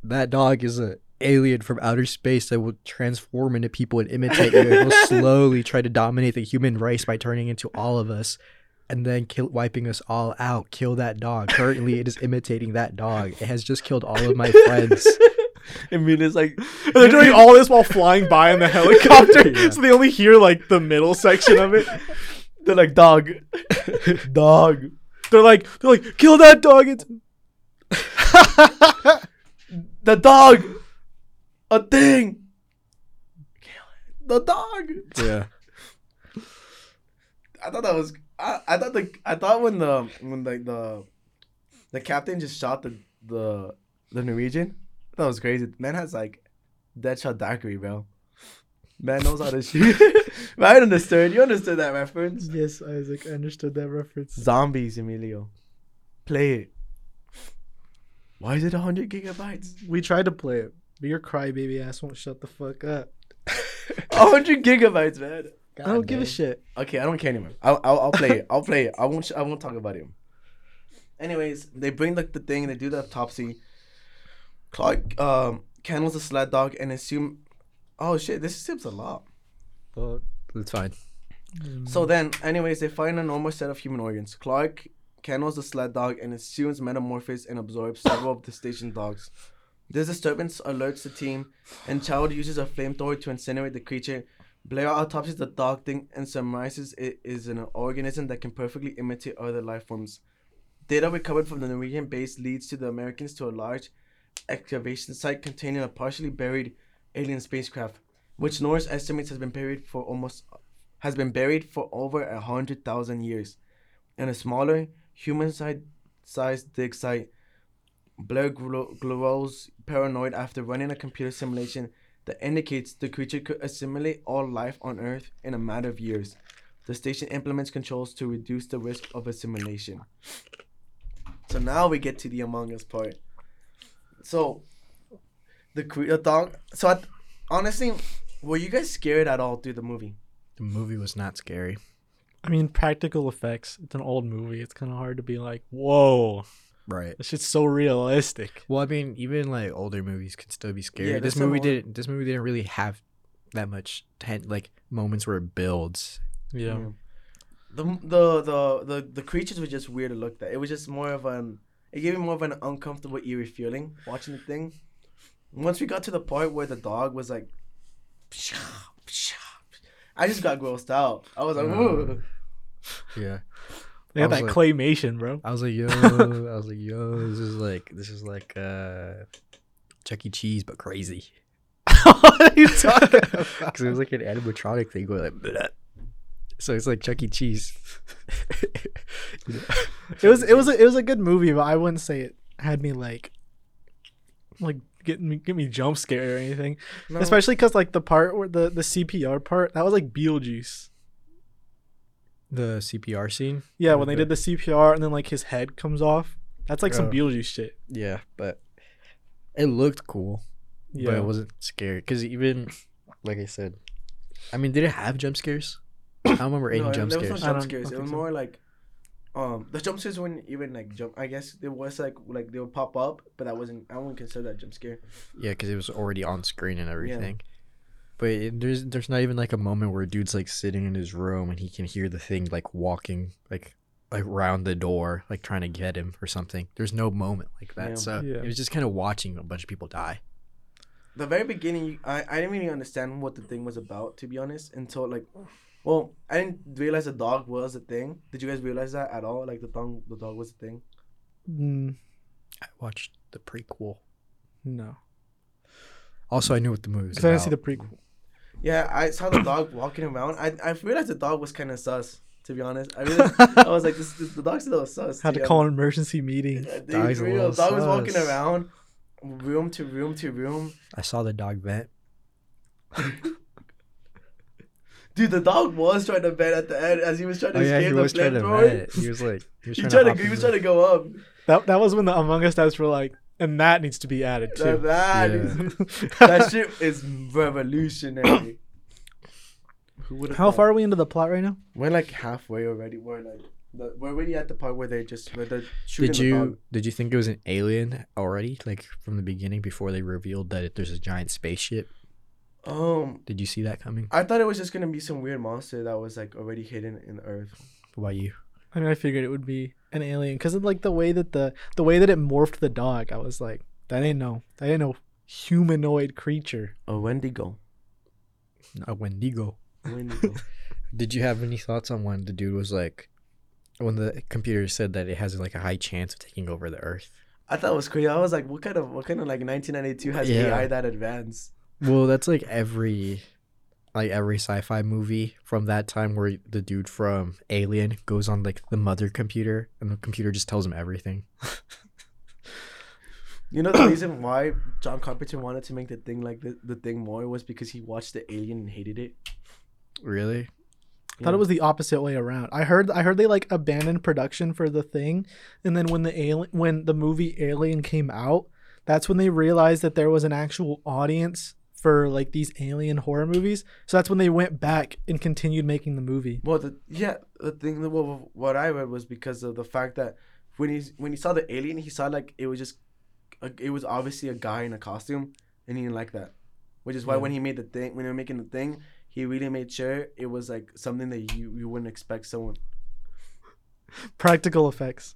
that dog is a alien from outer space that will transform into people and imitate you. and will (laughs) slowly try to dominate the human race by turning into all of us, and then kill, wiping us all out. Kill that dog. Currently, it is imitating that dog. It has just killed all of my (laughs) friends. I mean, it's like And they're doing all this while flying by in the (laughs) helicopter, (laughs) Yeah. (laughs) so they only hear like the middle section of it. they're like dog, dog. They're like, they're like, kill that dog. It's The dog. A thing. The dog. Yeah. I thought that was. I, I thought the. I thought when the when the the, the captain just shot the the the Norwegian. That was crazy. Man has like Deadshot Daiquiri, bro. Man knows how to (laughs) shoot. (laughs) I understood. You understood that reference. yes, Isaac, I understood that reference. Zombies, Emilio. Play it. Why is it 100 gigabytes? We tried to play it, but your crybaby ass won't shut the fuck up. (laughs) 100 gigabytes, man. I don't give a shit. Okay, I don't care anymore. I'll, I'll, I'll play it. I'll play it. I won't. sh- I won't talk about him. Anyways, they bring like the thing. They do the autopsy. Clark um kennels a sled dog and assume. Oh shit! This seems a lot. Well, it's fine. So then, anyways, they find a normal set of human organs. Clark kennels the sled dog and assumes metamorphosis and absorbs several of the station dogs. This disturbance alerts the team, and Child uses a flamethrower to incinerate the creature. Blair autopsies the dog thing and surmises it is an organism that can perfectly imitate other life forms. Data recovered from the Norwegian base leads to the Americans to a large excavation site containing a partially buried alien spacecraft, which Norris estimates has been buried for almost has been buried for over a hundred thousand years. In a smaller, human-sized dig site, Blair gro- grows paranoid after running a computer simulation that indicates the creature could assimilate all life on Earth in a matter of years. The station implements controls to reduce the risk of assimilation. So now we get to the Among Us part. So, the, cre- the dog. So, I, honestly, were you guys scared at all through the movie? The movie was not scary. I mean, practical effects. It's an old movie. It's kind of hard to be like, whoa, Right. this shit's so realistic. Well, I mean, even like older movies can still be scary. Yeah, this movie old- didn't. This movie didn't really have that much ten, like moments where it builds. Yeah. Mm. The, the the the the creatures were just weird to look at. It was just more of an it gave me more of an uncomfortable eerie feeling watching the thing. Once we got to the part where the dog was like I just got grossed out. I was like, Ooh. Yeah. They had that was claymation, bro. I was like, yo. I was like, yo. This is like, this is like uh, Chuck E. Cheese, but crazy. (laughs) what are you talking (laughs) about? Because it was like an animatronic thing going like. Bleh. So it's like Chuck E. Cheese. (laughs) You (laughs) know? It was it was a, it was a good movie, but I wouldn't say it had me like like get me get me jump scared or anything. No. Especially because like the part where the the CPR part that was like Beetlejuice. the CPR scene. Yeah, when they Okay. did the CPR and then like his head comes off. That's like some. Beetlejuice shit. Yeah, but it looked cool. Yeah. but it wasn't scary because even like I said, I mean, did it have jump scares? (coughs) I don't remember any No, jump there was no scares. I jump don't- scares. don't It was think so. more like um the jump scares wouldn't even like jump I guess there was like like they would pop up, but that wasn't I wouldn't consider that jump scare. Yeah, because it was already on screen and everything. Yeah. But it, there's there's not even like a moment where a dude's like sitting in his room and he can hear the thing like walking like like around the door like trying to get him or something. There's no moment like that. Yeah. So Yeah. it was just kind of watching a bunch of people die. the very beginning, I, I didn't really understand what the thing was about, to be honest, until like, well, I didn't realize the dog was a thing. Did you guys realize that at all? Like the dog, the dog was a thing. Mm, I watched the prequel. No, Also, I knew what the movie was because I didn't see the prequel. Yeah, I saw the dog walking around. I I realized the dog was kind of sus. To be honest, I really I was like, this, this the dog's a little sus. Had to call an emergency meeting. Yeah, dude, Dog's a real, little dog was walking around, room to room to room. I saw the dog vent. (laughs) Dude, the dog was trying to bend at the end as he was trying to Oh yeah, escape the was trying to flamethrower. He (laughs) was like, he was He trying, tried to, to, he was trying to go up. That that was when the Among Us devs were like, and that needs to be added That, too. that, Yeah. (laughs) that shit is revolutionary. (coughs) Who How thought? far are we into the plot right now? We're like halfway already. We're like, the, we're already at the part where they just where they're shooting Did the you dog. did you think it was an alien already, like from the beginning before they revealed that there's a giant spaceship? Um, Did you see that coming? I thought it was just gonna be some weird monster that was like already hidden in the earth. What about you? I mean, I figured it would be an alien because of like the way that the the way that it morphed the dog. I was like, that ain't no, that ain't no humanoid creature. A Wendigo. A Wendigo. Wendigo. (laughs) (laughs) Did you have any thoughts on when the dude was like, when the computer said that it has like a high chance of taking over the Earth? I thought it was crazy. I was like, what kind of what kind of like 1992 has Yeah. AI that advanced? Well, that's like every, like every sci-fi movie from that time where the dude from Alien goes on like the mother computer and the computer just tells him everything. You know the reason why John Carpenter wanted to make the thing like the, the thing more was because he watched the Alien and hated it. Really? I thought it was the opposite way around. I heard I heard they like abandoned production for the thing, and then when the alien when the movie Alien came out, that's when they realized that there was an actual audience for like these alien horror movies. So that's when they went back and continued making the movie. Well, the yeah, the thing that what, what I read was because of the fact that when he when he saw the alien, he saw like it was just a, it was obviously a guy in a costume, and he didn't like that. Which is why Yeah. when he made the thing, when they were making the thing, he really made sure it was like something that you you wouldn't expect someone. Practical effects.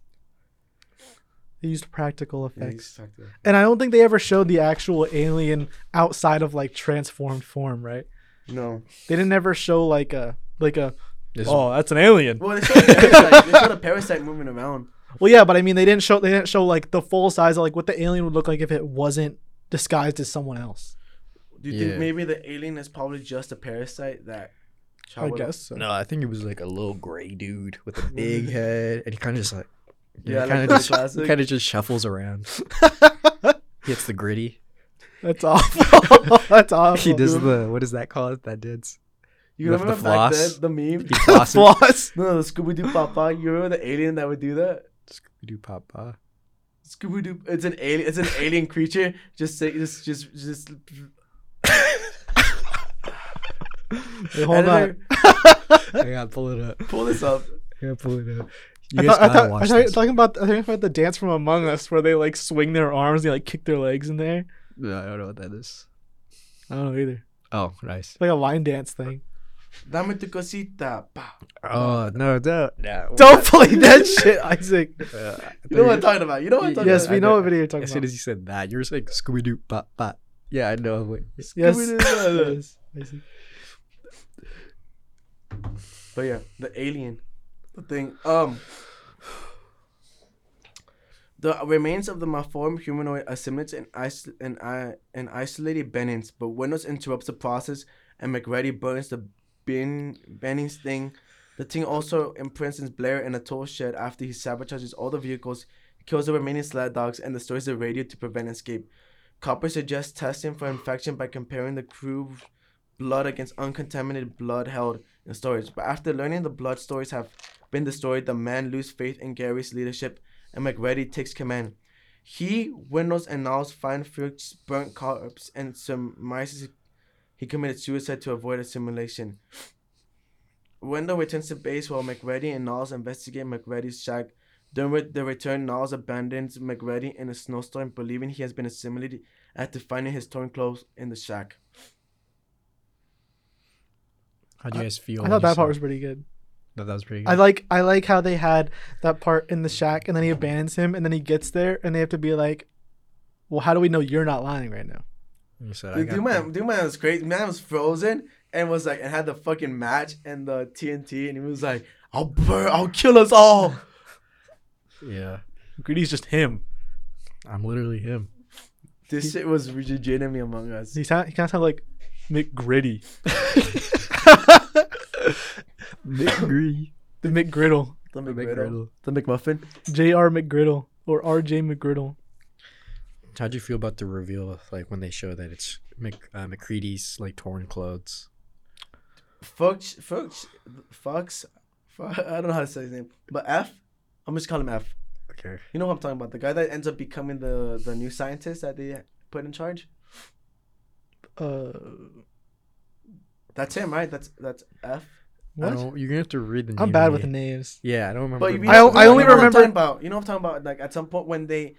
They used practical Yeah, effects. exactly. And I don't think they ever showed the actual alien outside of like transformed form, right? No. They didn't ever show like a like a This oh that's an alien. Well, they showed a parasite. they showed a parasite moving around. Well, yeah, but I mean they didn't show they didn't show like the full size of like what the alien would look like if it wasn't disguised as someone else. Do you Yeah. think maybe the alien is probably just a parasite that? I guess so. No, I think it was like a little gray dude with a big head, and he kind of just like, Yeah, yeah, kind of just kind of just shuffles around. (laughs) Hits the gritty. That's awful. (laughs) that's awful. (laughs) He does dude. the what is that called? That dude's You The- remember the floss. then the meme? he flosses. floss. No, the Scooby Doo Papa. You remember the alien that would do that? Scooby-Doo Papa. Scooby Doo. It's an alien. It's an alien creature. Just say, just, just, just. Wait, hold on. Editor, I gotta pull it up. Pull this up. I gotta pull it up. You I thought, I gotta thought, I thought this. talking about I think about the dance from Among Us where they like swing their arms, they like kick their legs in there. No, I don't know what that is. I don't know either. Oh, nice. It's like a line dance thing. Dame tu cosita. Pa. Oh no, don't no. Don't play that (laughs) shit, Isaac. Uh, You know what I'm talking about. You know what I'm talking Yes, about. we know know. what video you're talking about. As soon as you said that, you were saying Scooby Doo Papa. Yeah, I know. Wait. Yes, Scooby-Doo. (laughs) yes, Isaac. But yeah, the alien, the thing. Um, the remains of the malformed humanoid assimilate an, iso- an, i- an isolated Bennings, but Windows interrupts the process and MacReady burns the bin Bennings thing. The thing also imprisons Blair in a tool shed after he sabotages all the vehicles, kills the remaining sled dogs, and destroys the radio to prevent escape. Copper suggests testing for infection by comparing the crew's blood against uncontaminated blood held in storage. But after learning the blood stores have been destroyed, the men lose faith in Garry's leadership and MacReady takes command. He, Windows, and Nauls find Fuchs' burnt corpse and surmises he committed suicide to avoid assimilation. Wendell returns to base while MacReady and Nauls investigate MacReady's shack. During the return, Nauls abandons MacReady in a snowstorm, believing he has been assimilated after finding his torn clothes in the shack. How do you guys feel? I thought that part was pretty good. That, that was pretty good. I like I like how they had that part in the shack and then he abandons him and then he gets there and they have to be like, Well, how do we know you're not lying right now? You said, I Dude, got dude, man, dude, man was crazy. Man was frozen and was like, and had the fucking match and the TNT, and he was like, "I'll burn, I'll kill us all." (laughs) Yeah. Greedy's just him. I'm literally him. This shit was legitimately Among Us. He sound he kind of sound like McGritty, (laughs) (laughs) McGree. (laughs) the McGriddle, The McGriddle. The McMuffin. J.R. McGriddle or R.J. McGriddle. How'd you feel about the reveal, of, like when they show that it's Mc, uh, MacReady's like torn clothes? Fox, Fox, Fox, Fox, I don't know how to say his name, but F. I'm just call him F. Okay. You know what I'm talking about? The guy that ends up becoming the the new scientist that they put in charge. Uh, That's him, right? That's that's F. I what? don't, you're gonna have to read the. Names. I'm name bad with it. names. Yeah, I don't remember. But you, the- I- know- I you only know what I'm remember- talking about. You know what I'm talking about? Like at some point when they,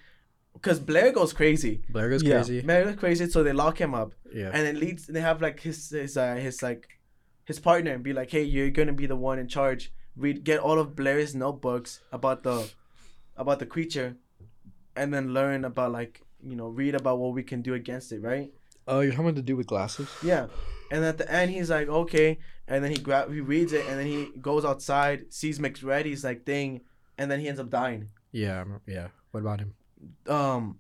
because Blair goes crazy. Blair goes Yeah. crazy. Blair goes crazy, so they lock him up, Yeah. and it leads. They have like his his uh, his like his partner and be like, hey, you're gonna be the one in charge. Read get all of Blair's notebooks about the about the creature, and then learn about like you know read about what we can do against it, right? Oh, you're talking to do with glasses? Yeah. And at the end, he's like, okay. And then he grab, he reads it, and then he goes outside, sees MacReady's like thing, and then he ends up dying. Yeah. Yeah. What about him? Um,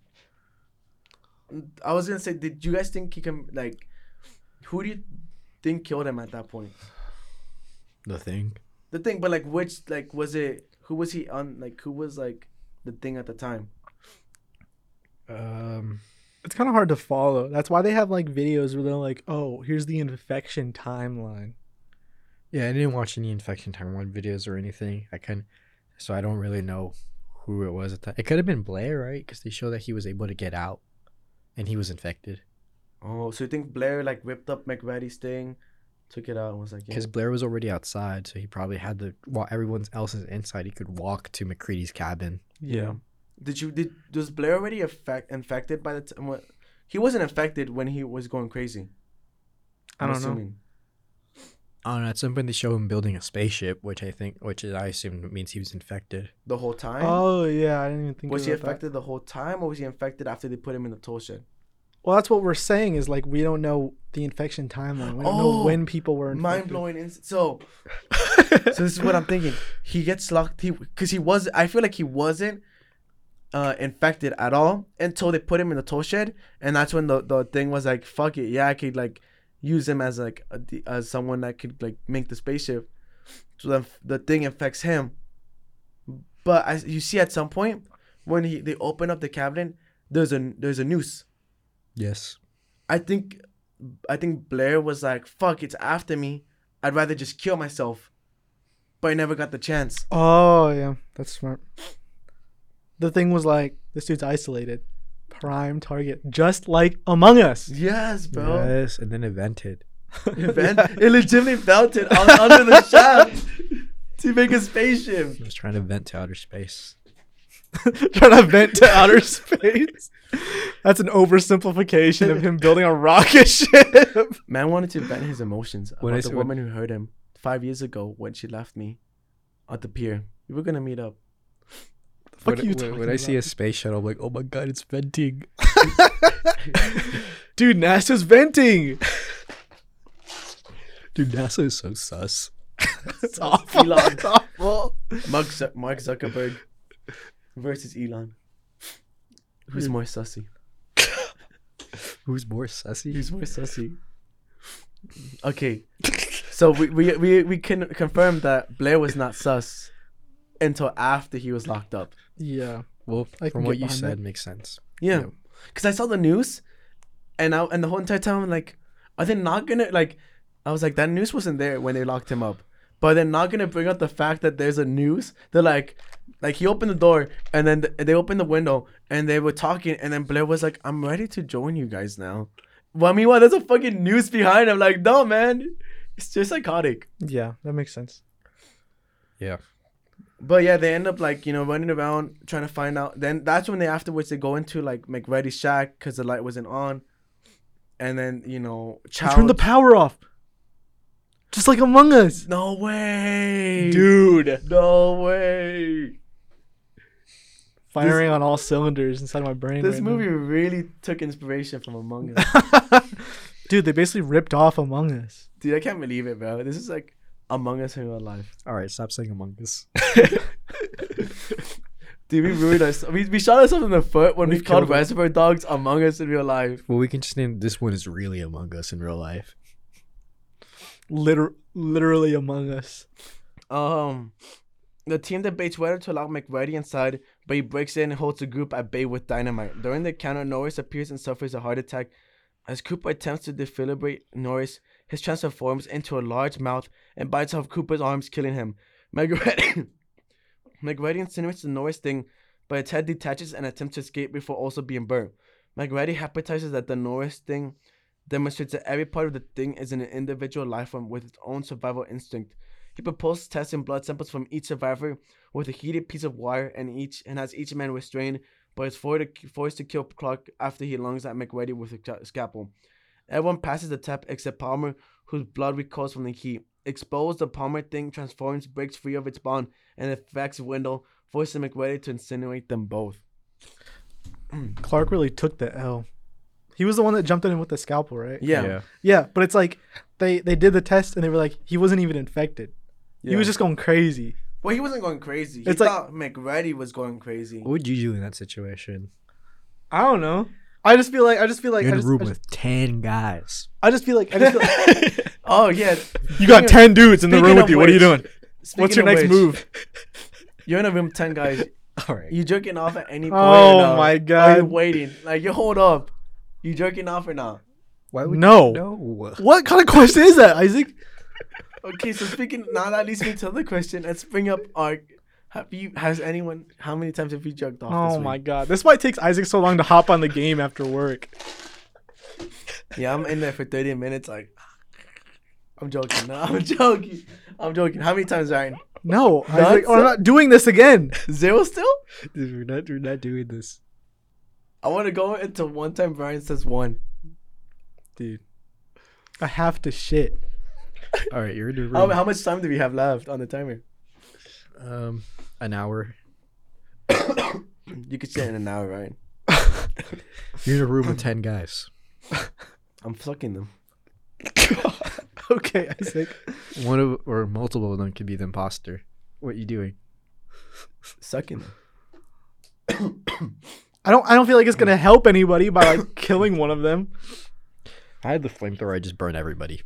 I was gonna say, did you guys think he can like, who do you think killed him at that point? The thing. The thing, but like, which like was it? Who was he on? Like, who was like the thing at the time? Um. It's kind of hard to follow. That's why they have like videos where they're like, "Oh, here's the infection timeline." Yeah, I didn't watch any infection timeline videos or anything. I can, so I don't really know who it was at that. It could have been Blair, right? Because they show that he was able to get out, and he was infected. Oh, so you think Blair like ripped up MacReady's thing, took it out, and was like, yeah. Because Blair was already outside, so he probably had to. While everyone else is inside, he could walk to MacReady's cabin. Yeah. Did you did was Blair already affect, infected by the time when he wasn't infected when he was going crazy? I I'm don't know. Assuming. I don't know. At some point, they show him building a spaceship, which I think, which I assume means he was infected. The whole time. Oh yeah, I didn't even think. was he infected that. the whole time, or was he infected after they put him in the tool shed? Well, that's what we're saying is like we don't know the infection timeline. We don't know Oh, when people were infected. Mind blowing. Ins- so, (laughs) so this is what I'm thinking. He gets locked. He because he was. I feel like he wasn't uh infected at all until they put him in the tool shed, and that's when the the thing was like, fuck it, yeah, I could like use him as like a, d- as someone that could like make the spaceship. So then the thing infects him. But as you see at some point when he they open up the cabinet, there's a there's a noose. Yes. I think I think Blair was like, fuck, it's after me. I'd rather just kill myself. But I never got the chance. Oh yeah, that's smart. The thing was like this dude's isolated, prime target, just like Among Us. Yes, bro. Yes, and then it vented. It, (laughs) ven- it legitimately melted on, under the shaft to make a spaceship. He was trying to vent to outer space. (laughs) Trying to vent to outer space. That's an oversimplification of him building a rocket (laughs) ship. Man wanted to vent his emotions When about I the s- woman who hurt him five years ago when she left me at the pier. We were gonna meet up. Fuck when, you when, when I see a space shuttle, I'm like, oh my god, it's venting. (laughs) Dude, NASA's venting. Dude, NASA is so sus. (laughs) It's awful. Elon. It's awful. Mark, Zuck- Mark Zuckerberg versus Elon. Who's more sussy? (laughs) Who's more sussy? Who's more sussy? Okay, so we, we, we, we can confirm that Blair was not sus until after he was locked up. Yeah. Well, I from what you said, that. makes sense. Yeah, Yeah. because I saw the news, and I and the whole entire time I'm like, are they not gonna like? I was like, that news wasn't there when they locked him up, but they're not gonna bring up the fact that there's a news. They're like, like he opened the door and then th- they opened the window and they were talking, and then Blair was like, I'm ready to join you guys now. Well, meanwhile, there's a fucking news behind him. Like, no, man, it's just psychotic. Yeah, that makes sense. Yeah. But yeah, they end up like you know running around trying to find out. Then that's when they afterwards they go into like MacReady's shack because the light wasn't on, and then you know Chow. Turn the power off. Just like Among Us. no way, Dude. No way. Firing on all cylinders inside my brain. This right movie now. really took inspiration from Among Us. (laughs) Dude, they basically ripped off Among Us. Dude, I can't believe it, bro. This is like Among Us in real life. All right, stop saying Among Us. (laughs) Dude, we ruined us. We, we shot ourselves in the foot when we, We called killed. Reservoir Dogs Among Us in real life. Well, we can just name this one is really Among Us in real life. Liter- literally among us. Um, the team debates whether to allow MacReady inside, but he breaks in and holds the group at bay with dynamite. During the encounter, Norris appears and suffers a heart attack. As Cooper attempts to defibrillate Norris, his transforms into a large mouth and bites off Cooper's arms, killing him. MacReady, (coughs) incinerates the Norris thing, but its head detaches and attempts to escape before also being burnt. MacReady hypothesizes that the Norris thing demonstrates that every part of the thing is an individual life form with its own survival instinct. He proposes testing blood samples from each survivor with a heated piece of wire and each and has each man restrained, but is forced to, forced to kill Clark after he lunges at MacReady with a scalpel. Everyone passes the test except Palmer, whose blood recoils from the heat. Exposed, the Palmer thing transforms, breaks free of its bond, and affects Wendell, forcing MacReady to incinerate them both. (clears throat) Clark really took the L. He was the one that jumped in with the scalpel, right? Yeah. Yeah, but it's like they they did the test and they were like he wasn't even infected. He was just going crazy. Well, he wasn't going crazy. He It's like- thought MacReady was going crazy. What would you do in that situation? I don't know. I just feel like I just feel like You're I in a room I, just, with ten guys. I just feel like I just feel like (laughs) Oh yeah. you got ten dudes in the room with you. What are you doing? What's your next which, move? (laughs) You're in a room, with ten guys. (laughs) All right. You jerking off at any point? Oh or no? my Are you God. waiting? Like you hold up. You jerking off or not? Why would No. No. What kind of question is that, Isaac? Okay, so speaking now that leads me to the question. Let's bring up our. Have you? Has anyone? How many times have you jerked off? Oh this my god. This why it takes Isaac so long to hop on the game after work. Yeah, I'm in there for 30 minutes. Like, I'm joking. No, (laughs) I'm joking. I'm joking. How many times, Ryen? No, Nuts? Isaac, oh, I'm not doing this again. (laughs) Zero still? Dude, we're not. We're not doing this. I want to go into one time. Brian says one. Dude. I have to shit. (laughs) All right, you're in a room. How, how much time do we have left on the timer? um, an hour. (coughs) You could say it in an hour, Ryen. (laughs) You're in a room with (coughs) ten guys. I'm fucking them. (laughs) okay, Isaac. One of or multiple of them could be the imposter. What you doing? Sucking them. (coughs) I don't I don't feel like it's gonna help anybody by like killing one of them. I had the flamethrower. I just burned everybody.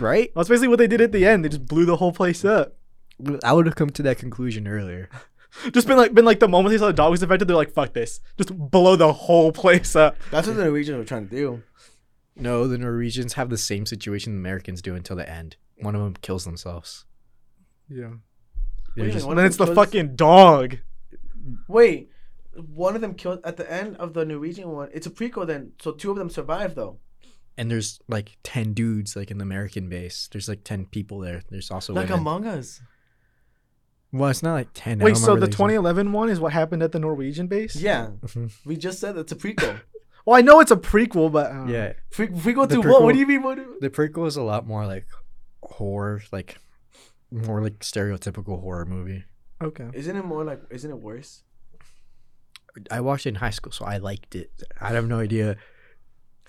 Right? That's basically what they did at the end. They just blew the whole place up. I would have come to that conclusion earlier. (laughs) Just been like been like the moment they saw the dog was infected, they're like, fuck this. Just blow the whole place up. That's what the Norwegians were trying to do. No, the Norwegians have the same situation the Americans do until the end. One of them kills themselves. Yeah. They're Wait, just- And then it's the them killed- fucking dog. Wait, one of them killed at the end of the Norwegian one. It's a prequel then, so two of them survived though. And there's like 10 dudes like in the American base. There's like 10 people there. There's also like women. Among Us. well, it's not like 10. Wait, so the exact- 2011 one is what happened at the Norwegian base? Yeah, Mhm. we just said it's a prequel. (laughs) Well, I know it's a prequel, but uh, Yeah. Pre- prequel The to what? What do you mean? What do- The prequel is a lot more like horror, like more like stereotypical horror movie. Okay. Isn't it more like? Isn't it worse? I watched it in high school, so I liked it. I have no idea.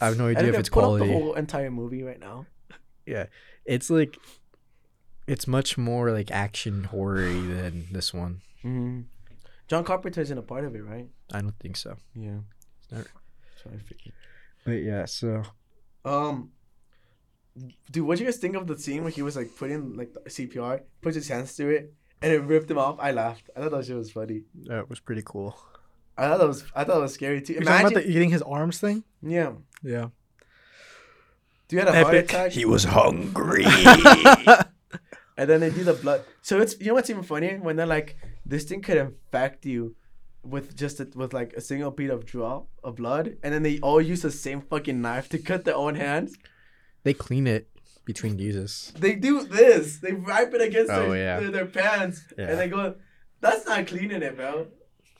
I have no idea think if I it's put up the whole entire movie right now. Yeah, it's like it's much more like action horror than this one. Mm-hmm. John Carpenter isn't a part of it, right? I don't think so. Yeah. Alright. So I figured. But yeah, so Um, dude, what do you guys think of the scene where he was like putting like CPR, puts his hands through it, and it ripped him off? I laughed. I thought that shit was funny. that was pretty cool. I thought that was I thought it was scary too. You're talking Imagine, about the eating his arms thing? yeah. Yeah. Do you had a heart Epic. attack? He was hungry. (laughs) and then they do the blood. So it's you know what's even funnier when they're like, this thing could infect you with just a, with like a single bead of drop of blood, and then they all use the same fucking knife to cut their own hands. they clean it between uses. They do this. They wipe it against Oh, their, yeah. their, their pants, Yeah. and they go, "That's not cleaning it, bro."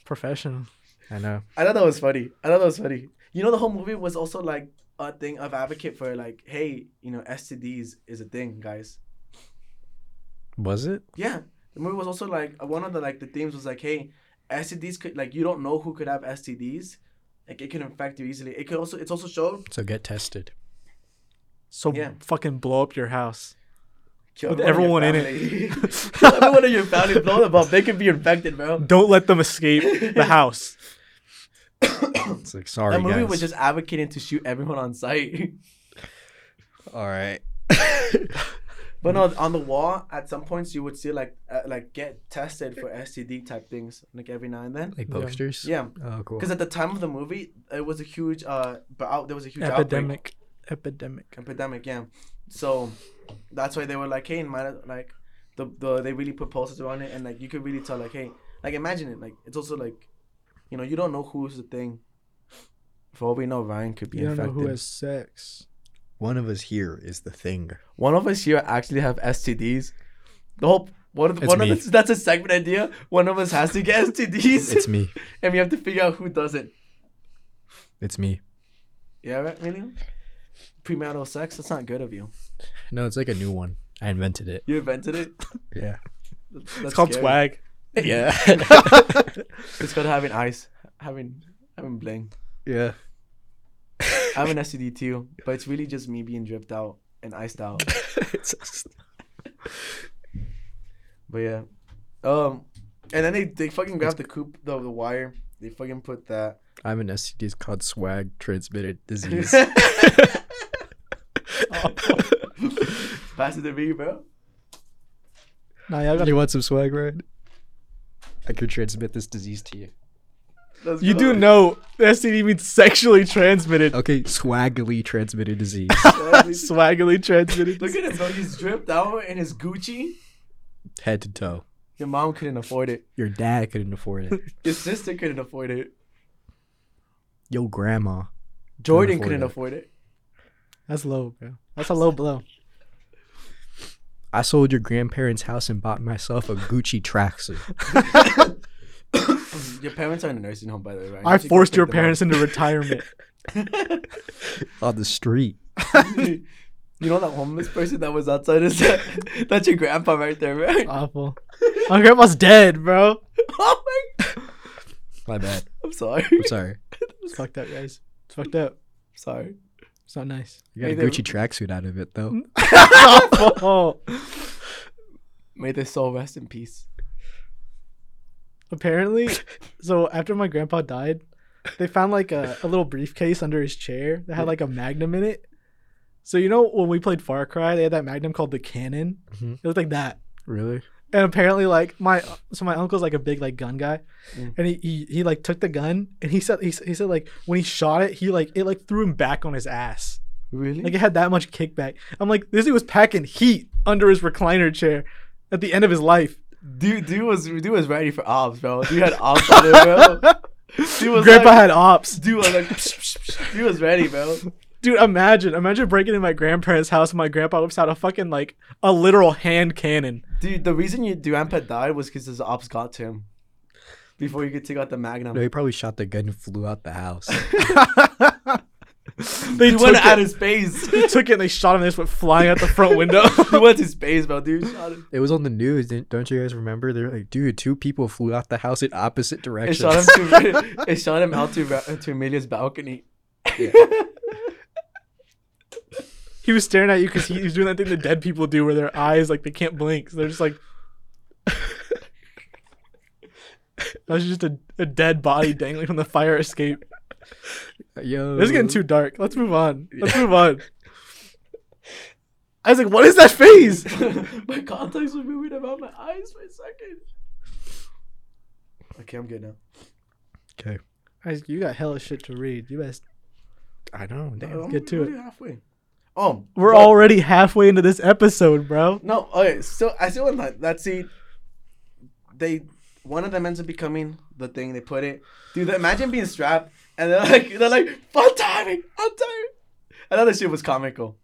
Professional. I know. I thought that was funny. I thought that was funny. You know, the whole movie was also like a thing of advocate for like, hey, you know, STDs is a thing, guys. Was it? Yeah, the movie was also like one of the like the themes was like, hey, STDs could like you don't know who could have STDs, like it can infect you easily. It could also it's also showed So get tested. So Yeah. fucking blow up your house. Kill With everyone everyone in it. (laughs) (laughs) Kill everyone in your family. Blow them up. They could be infected, bro. Don't let them escape the (laughs) house. It's like sorry That movie guys. was just advocating to shoot everyone on sight. (laughs) all right. (laughs) But no, on the wall, at some points you would see like uh, like get tested for STD type things, like every now and then. like posters. Yeah, Oh, cool. because at the time of the movie, it was a huge uh, but out there was a huge outbreak. Epidemic. Epidemic. epidemic yeah so that's why they were like hey man like the, the they really put posters around it and like you could really tell like hey like imagine it like it's also like you know you don't know who's the thing for all we know Ryen could be You don't know infected who has sex. One of us here is the thing. one of us here actually have stds the whole one of the, It's one me. of us that's a segment idea one of us has to get stds It's me. (laughs) and we have to figure out who doesn't It's me. yeah right really premarital sex that's not good of you No, it's like a new one. I invented it. you invented it (laughs) Yeah. That's It's called scary. swag. Yeah. (laughs) It's called having ice, having having bling. yeah. (laughs) I have an STD too, but it's really just me being dripped out and iced out. (laughs) It's- But yeah, um, and then they they fucking grab the coop the, the wire. They fucking put that. I have an STD it's called swag transmitted disease. Pass it to me, bro. Nah, y'all got you want some swag, Ryen? I could transmit this disease to you. Let's You go. do know STD means sexually transmitted. Okay, swaggily transmitted disease. (laughs) Swaggily transmitted. Look at him, bro. He's dripped out in his Gucci. Head to toe. Your mom couldn't afford it. Your dad couldn't afford it. (laughs) Your sister couldn't afford it. Yo, grandma. Jordan afford couldn't it. afford it. That's low, bro. That's a low blow. I sold your grandparents' house and bought myself a Gucci tracksuit. (laughs) Your parents are in a nursing home, by the way. Right? I You forced your them up. parents into retirement. (laughs) on the street. you know that homeless person that was outside is that (laughs) that's your grandpa right there, right? Awful. My grandpa's dead, bro. oh my My bad. I'm sorry. I'm sorry. It's fucked up, guys. It's fucked up. sorry. It's not nice. You got a Gucci tracksuit out of it though. Awful. (laughs) (laughs) May their soul rest in peace. Apparently, (laughs) so after my grandpa died, they found like a, a little briefcase under his chair that had like a magnum in it. So you know when we played Far Cry, they had that magnum called the Cannon. Mhm. It looked like that. Really? And apparently, like my so my uncle's like a big like gun guy, Mm. and he, he he like took the gun and he said he, he said like when he shot it, he like it like threw him back on his ass. Really? Like it had that much kickback. I'm like this dude was packing heat under his recliner chair at the end of his life. dude, dude was dude was ready for ops, bro. Dude had ops on him, bro. (laughs) Dude was Grandpa like, had ops. dude was like, dude was ready, bro. Dude, imagine, imagine breaking in my grandparents' house and my grandpa whips out a fucking like a literal hand cannon. Dude, the reason your grandpa died was because his ops got to him before he could take out the magnum. No, he probably shot the gun and flew out the house. (laughs) They he went it, at his face. they took it and they shot him. They just went flying out the front window. (laughs) he went to space, bro. Dude, shot him. it was on the news. Didn't, don't you guys remember? They're like, dude, two people flew out the house in opposite It directions. shot him to (laughs) it shot him out to to Amelia's balcony. He was staring at you because he, he was doing that thing the dead people do, where their eyes like they can't blink. So they're just like. (laughs) That was just a, a dead body dangling from the fire escape. Yo, This is getting too dark. Let's move on. Let's move on. I was like, what is that face? (laughs) my contacts were moving around my eyes for a second. Okay, I'm good now. Okay, Guys, you got hella shit to read. You guys, I know. Uh, damn. I'm get to it Halfway. Oh, we're but- already halfway into this episode, bro. No, okay. So I still want that. That scene. They one of them ends up becoming the thing. They put it. Dude, imagine being strapped and they're like, (laughs) they're like, fun timing, fun timing. I thought that shit was comical.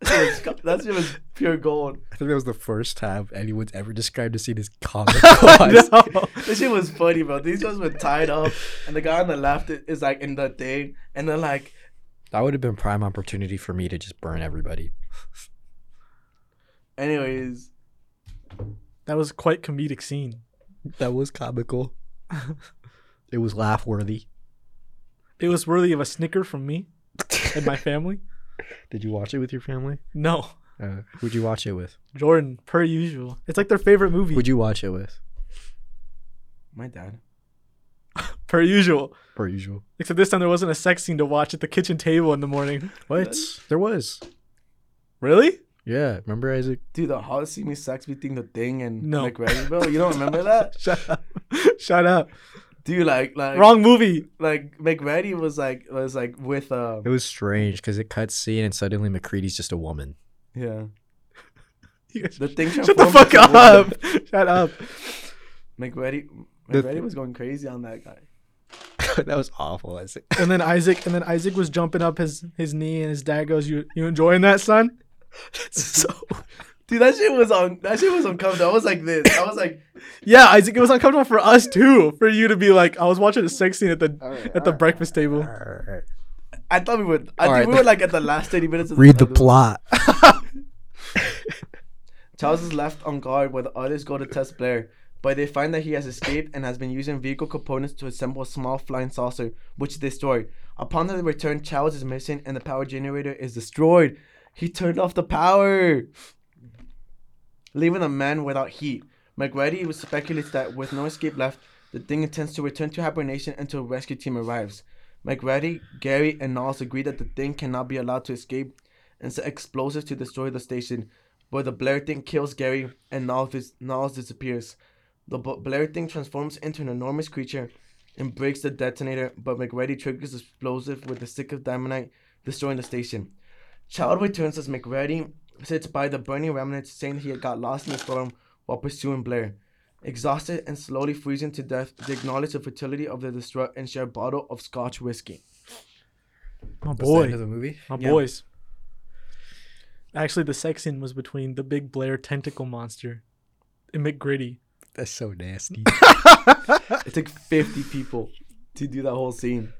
That shit was, that shit was pure gold. I think that was the first time anyone's ever described a scene as (laughs) comical. (laughs) No. This shit was funny, bro. These guys were tied up, and the guy on the left is like in the thing, and they're like, That would have been prime opportunity for me to just burn everybody. anyways, That was quite comedic scene. That was comical. it was laugh worthy. It was worthy of a snicker from me and my family. (laughs) Did you watch it with your family? No, Uh, who'd you watch it with? Jordan, per usual. It's like their favorite movie. Who'd you watch it with? My dad. (laughs) per usual. Per usual. Except this time there wasn't a sex scene to watch at the kitchen table in the morning. (laughs) What? There was. Really? Yeah. Remember Isaac? Dude, the how to see me sex between the thing and No. MacReady, bro. You don't remember that? (laughs) Shut up. Shut up. Dude, like like Wrong movie. like MacReady was like was like with uh It was strange because it cuts scene and suddenly MacReady's just a woman. yeah. You guys- The thing Shut the fuck up. Shut up. MacReady The- MacReady was going crazy on that guy. (laughs) that was awful, Isaac. And then Isaac and then Isaac was jumping up his his knee and his dad goes, You you enjoying that, son? (laughs) so (laughs) Dude, that shit was on that shit was uncomfortable. I was like this. I was like Yeah, Isaac, it was uncomfortable for us too. For you to be like, I was watching a sex scene at the at the breakfast table. I thought we were I All think right. we were like at the last 30 minutes of Read the of plot. Charles is left on guard while the others go to test Blair, but they find that he has escaped and has been using vehicle components to assemble a small flying saucer, which is destroyed. Upon their return, Charles is missing and the power generator is destroyed. He turned off the power, leaving the man without heat. MacReady was speculates that with no escape left, the thing intends to return to hibernation until a rescue team arrives. MacReady, Garry, and Nauls agree that the thing cannot be allowed to escape and set explosives to destroy the station. But the Blair thing kills Garry and dis- Nauls disappears. The Blair thing transforms into an enormous creature and breaks the detonator, but MacReady triggers the explosive with a stick of dynamite, destroying the station. Child returns as MacReady sits by the burning remnants, saying he had got lost in the storm while pursuing Blair. Exhausted and slowly freezing to death, they acknowledge the fertility of the distraught and share a bottle of Scotch whiskey. My That's the end boy. of the movie. My Yeah. boys. Actually, the sex scene was between the big Blair tentacle monster and McGritty. That's so nasty. (laughs) It took 50 people to do that whole scene.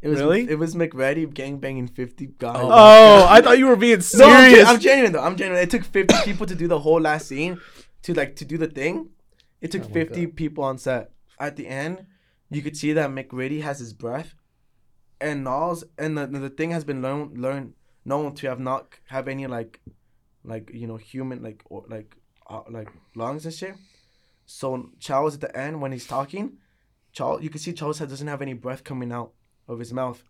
It was Really? It was MacReady gangbanging 50 guys. Oh, I thought you were being No, I'm, gen- serious. I'm genuine though. I'm genuine. It took 50 people to do the whole last scene, to like to do the thing. It took Oh my 50 people on set. At the end, you could see that MacReady has his breath, and Nauls and the, the thing has been learned learned known to have not have any like, like you know human like or like uh, like lungs and shit. So Charles at the end when he's talking, Charles you can see Charles head doesn't have any breath coming out of his mouth.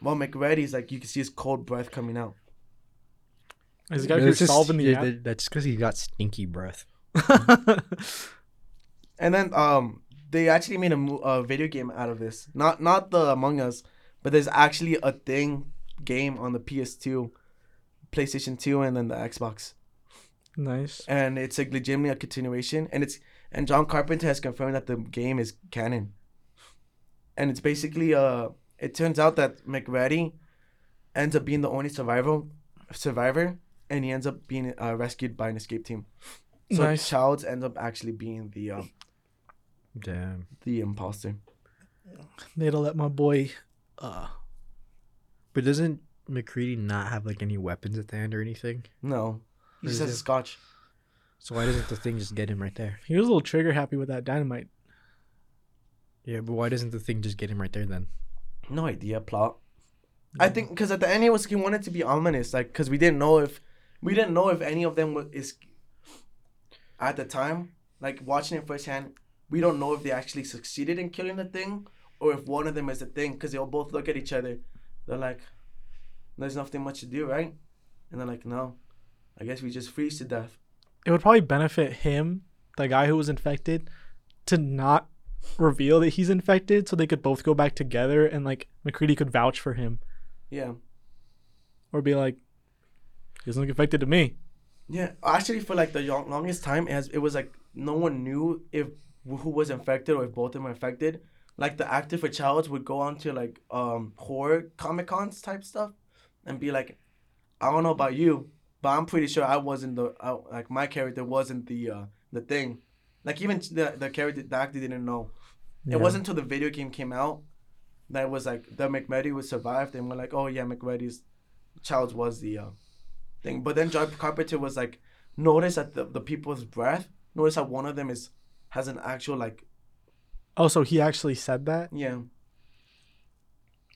While MacReady's like you can see his cold breath coming out. This guy No, here just- solving the yeah, app. That's because he got stinky breath. (laughs) And then um they actually made a, a video game out of this. Not not the Among Us, but there's actually a thing game on the PS2, PlayStation 2 and then the Xbox. Nice. And it's like legitimately a continuation and it's and John Carpenter has confirmed that the game is canon. And it's basically uh it turns out that MacReady ends up being the only survivor survivor and he ends up being uh, rescued by an escape team. So Nice. Childs ends up actually being the um, Damn. the imposter. They had to let my boy. Uh, But doesn't MacReady not have like any weapons at the end or anything? No, he just Is has a scotch. So why doesn't the thing just get him right there? he was a little trigger happy with that dynamite. Yeah, but why doesn't the thing just get him right there then? No idea plot. I mm. think because at the end it was he wanted to be ominous, like because we didn't know if we didn't know if any of them was is at the time like watching it firsthand. We don't know if they actually succeeded in killing the thing or if one of them is the thing because they'll both look at each other. They're like, "There's nothing much to do, right?" And they're like, "No, I guess we just freeze to death." It would probably benefit him, the guy who was infected, to not reveal that he's infected so they could both go back together and like MacReady could vouch for him Yeah. or be like, he doesn't look infected to me. Yeah, actually, for like the longest time, it has it was like no one knew if who was infected or if both of them were infected. Like the actor for Childs would go on to like um horror comic cons type stuff, and be like, I don't know about you, but I'm pretty sure I wasn't the I, like my character wasn't the uh the thing. Like even the the character the actor didn't know. Yeah. It wasn't until the video game came out that it was like the McMurdy was survived, and we're like, oh yeah, McMurdy's child was the uh, thing. But then John Carpenter was like, notice that the, the people's breath. Notice how one of them is has an actual like Oh, so he actually said that? yeah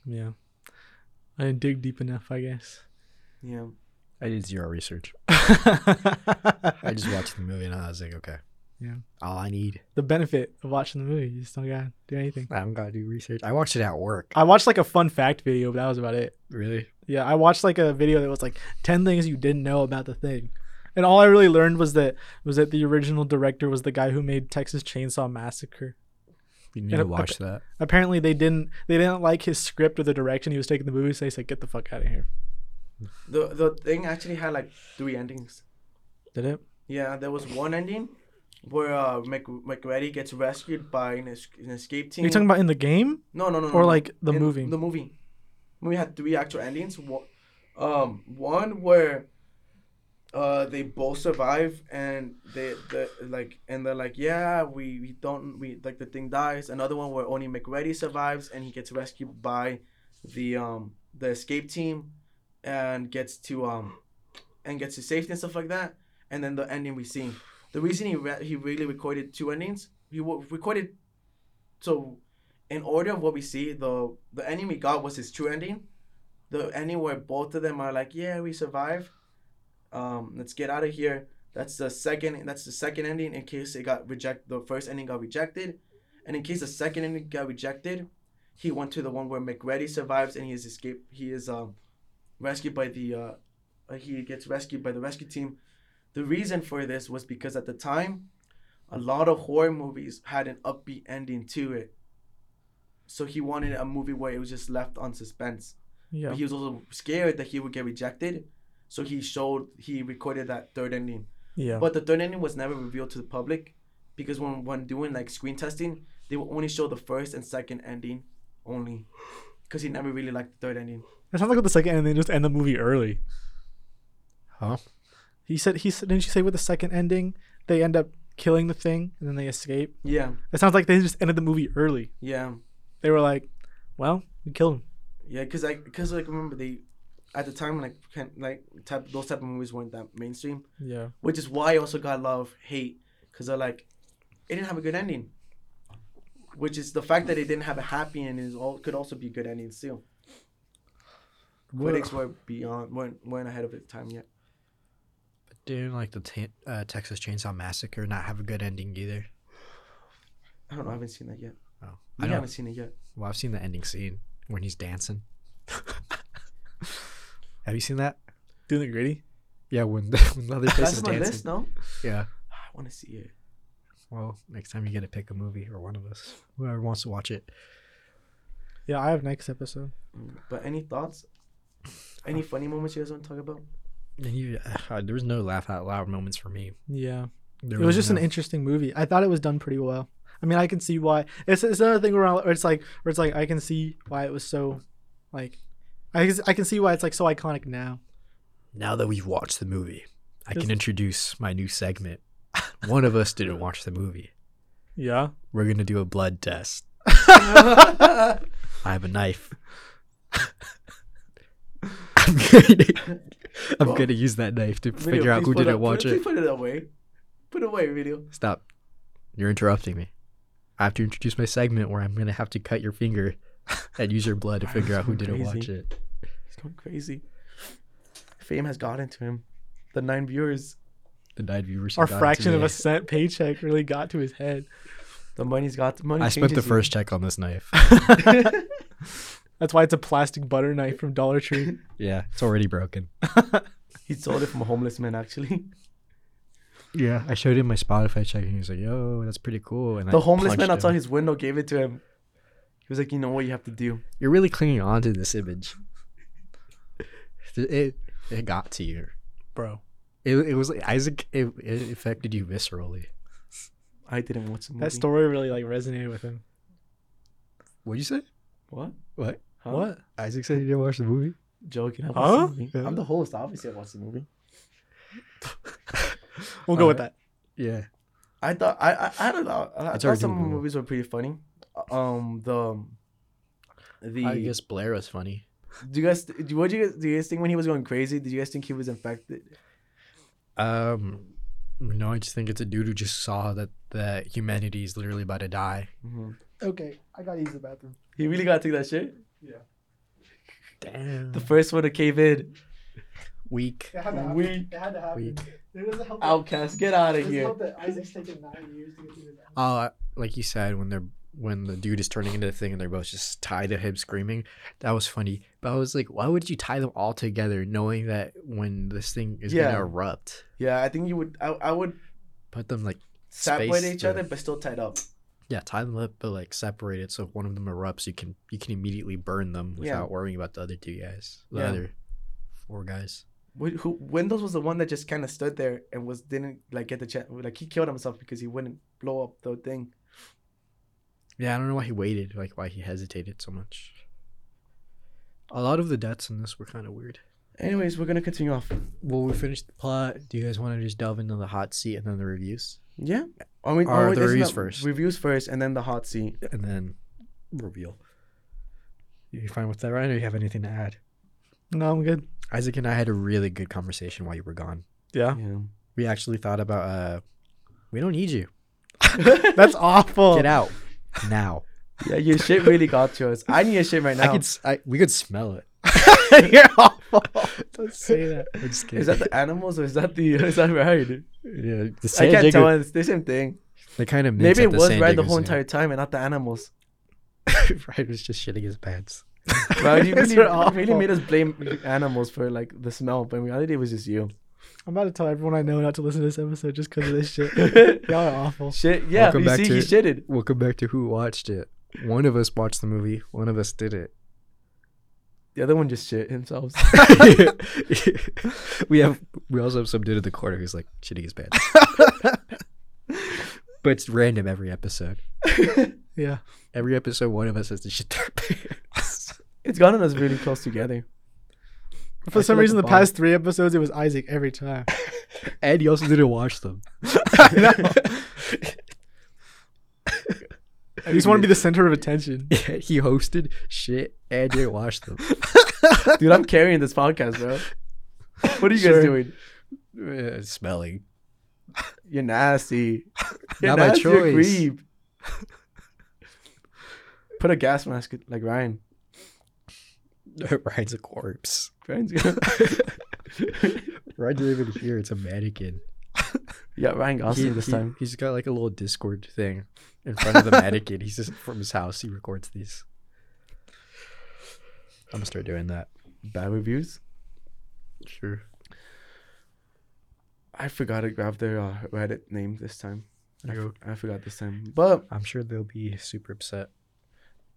Yeah. I didn't dig deep enough, I guess. yeah. I did zero research. (laughs) I just watched the movie and I was like, okay. Yeah. All I need. the benefit of watching the movie. You just don't gotta do anything. I haven't got to do research. I watched it at work. I watched like a fun fact video, but that was about it. Really? Yeah, I watched like a video that was like ten things you didn't know about the thing, and all I really learned was that was that the original director was the guy who made Texas Chainsaw Massacre. You need And to watch that. Apparently, they didn't they didn't like his script or the direction he was taking the movie, so they said, "Get the fuck out of here." The the thing actually had like three endings. Did it? Yeah, there was one ending where uh Mc, MacReady gets rescued by an, es- an escape Are team. you talking about in the game no, no, no, no. or no. like the movie? The movie. Movie had three actual endings. One, um, one where uh they both survive and they the like and they're like yeah we, we don't we like the thing dies. Another one where only MacReady survives and he gets rescued by the um the escape team and gets to um and gets to safety and stuff like that. And then the ending we see. The reason he re- he really recorded two endings. He w- recorded so in order of what we see, the the ending we got was his true ending. The ending where both of them are like, "Yeah, we survive. Um, let's get out of here." That's the second. That's the second ending in case it got reject. The first ending got rejected, and in case the second ending got rejected, he went to the one where MacReady survives and he is escaped. He is um rescued by the uh, he gets rescued by the rescue team. The reason for this was because at the time, a lot of horror movies had an upbeat ending to it. So he wanted a movie where it was just left on suspense. yeah. But he was also scared that he would get rejected. So he showed he recorded that third ending. Yeah. But the third ending was never revealed to the public because when when doing like screen testing, they would only show the first and second ending only. Because he never really liked the third ending. It sounds like with the second ending, they just end the movie early. Huh? He said he said didn't you say with the second ending they end up killing the thing and then they escape? Yeah, It sounds like they just ended the movie early. yeah, They were like, "Well, we killed him." yeah. Because I because like remember they at the time like can, like type those type of movies weren't that mainstream. Yeah. which is why I also got a lot of hate because they're like, it didn't have a good ending. Which is the fact that it didn't have a happy ending is all could also be a good ending still. Critics were beyond weren't weren't ahead of its time yet. Didn't like the ta- uh, Texas Chainsaw Massacre not have a good ending either. I don't know. I haven't seen that yet. Oh, I I haven't seen it yet. Well, I've seen the ending scene when he's dancing. (laughs) have you seen that? Doing the gritty. Yeah, when (laughs) when Leatherface That's is on my dancing. list. No, Yeah. I want to see it. Well, next time you get to pick a movie or one of us, whoever wants to watch it. Yeah, I have next episode. Mm, But any thoughts? Any funny moments you guys want to talk about? And you, uh, there was no laugh out loud moments for me. Yeah. There it was just an interesting movie. I thought it was done pretty well. I mean, I can see why. It's, it's another thing where, I- where it's like where it's like I can see why it was so like I can, I can see why it's like so iconic now. Now that we've watched the movie, I can introduce my new segment. One of us didn't watch the movie. Yeah. We're gonna do a blood test. (laughs) I have a knife. I'm gonna, I'm Well, gonna use that knife to Video, figure out who didn't it- watch please it. Put it away. Put it away, video. Stop. You're interrupting me. I have to introduce my segment where I'm gonna have to cut your finger (laughs) and use your blood to figure out who didn't watch crazy. it. He's going crazy. Fame has gotten to him. The nine viewers. The nine viewers. Our fraction of a cent paycheck really got to his head. The money's got the money. I spent the you. first check on this knife. (laughs) (laughs) That's why it's a plastic butter knife from Dollar Tree. (laughs) yeah, it's already broken. (laughs) He sold it from a homeless man, actually. Yeah, I showed him my Spotify check and he was like, "Yo, that's pretty cool." And The I homeless man outside him. his window gave it to him. He was like, "You know what you have to do." You're really clinging on to this image. It it, it got to you. Bro. It, it was like Isaac. It, it affected you viscerally. I didn't watch the movie. That story really like resonated with him. What'd you say? What? What? Huh? What? Isaac said you didn't watch the movie. Joking. I huh? the movie. Yeah. I'm the host. Obviously, I watched the movie. We'll go with Alright. that. Yeah. I thought I I, I don't know. I, I It's thought some moving. movies were pretty funny. Um, the the I guess Blair was funny. do you guys do what do you guys do you guys think when he was going crazy? Did you guys think he was infected? Um, no, I just think it's a dude who just saw that that humanity is literally about to die. Mm-hmm. Okay, I gotta use the bathroom. He really got to take that shit. Damn. The first one to cave in. Weak. It had to happen. We- It had to happen. Weak. It doesn't help. Outcast, get out of doesn't here. help that Isaac's taken nine years to get through his Uh, like you said, when they're when the dude is turning into the thing and they're both just tied to him screaming, that was funny. But I was like, why would you tie them all together, knowing that when this thing is Yeah. gonna erupt, Yeah, I think you would. I, I would put them like separate Space each the- other, but still tied up. Yeah, tie them up, but like separate it so if one of them erupts, you can you can immediately burn them Yeah. without worrying about the other two guys, the Yeah. other four guys. Wh- Who Windows was the one that just kind of stood there and was didn't like get the chance. Like he killed himself because he wouldn't blow up the thing. Yeah, I don't know why he waited, like why he hesitated so much. A lot of the deaths in this were kind of weird. Anyways, we're gonna continue off. Well, we finished the plot. Do you guys want to just delve into the hot seat and then the reviews, Yeah. I mean, Or oh, the reviews first. Reviews first, and then the hot seat. and then reveal? You fine with that, Ryen? Or you have anything to add? No, I'm good. Isaac and I had a really good conversation while you were gone. Yeah. Yeah. We actually thought about uh, we don't need you. (laughs) That's awful. Get out now. Yeah, your shit really got to us. I need a shit right now. I could, s- I, we could smell it. (laughs) (laughs) You're awful. Don't say that. I'm just kidding. (laughs) Is that the animals or is that the is that right? yeah, the I San can't Diego- tell. It's the same thing. They kind of Maybe it was Ryen the whole entire time and not the animals. (laughs) Ryen was just shitting his pants. Right? You really, really made us blame animals for like the smell, but in reality, it was just you. I'm about to tell everyone I know not to listen to this episode just because of this shit. Y'all are awful. Shit. Yeah. Welcome you back see, to- he shitted. Welcome back to Who Watched It. One of us watched the movie. One of us did it. The other one just shit himself. (laughs) (laughs) we have we also have some dude in the corner who's like shitting his pants. (laughs) but it's random every episode. Yeah. Every episode, one of us has to shit their pants. it's gotten us really close together. For I some feel like reason, the bond. past three episodes, it was Isaac every time. and he also didn't watch them. I know. I just want to be the center of attention. (laughs) he hosted shit and didn't watch them. (laughs) Dude, I'm carrying this podcast, bro. What are you Sure. guys doing? Uh, smelling. You're nasty. (laughs) You're Not my nasty, you're choice. creep. Put a gas mask like Ryen. Ryen's a corpse. Ryen's gonna... Ryen's not even here. It's a mannequin. yeah, Ryan Gosling He- this he- time. He's got like a little Discord thing in front of the mannequin. He's just from his house. He records these. I'm gonna start doing that. Bad reviews. Sure. I forgot to grab their uh, Reddit name this time. I, f- I forgot this time. But I'm sure they'll be super upset.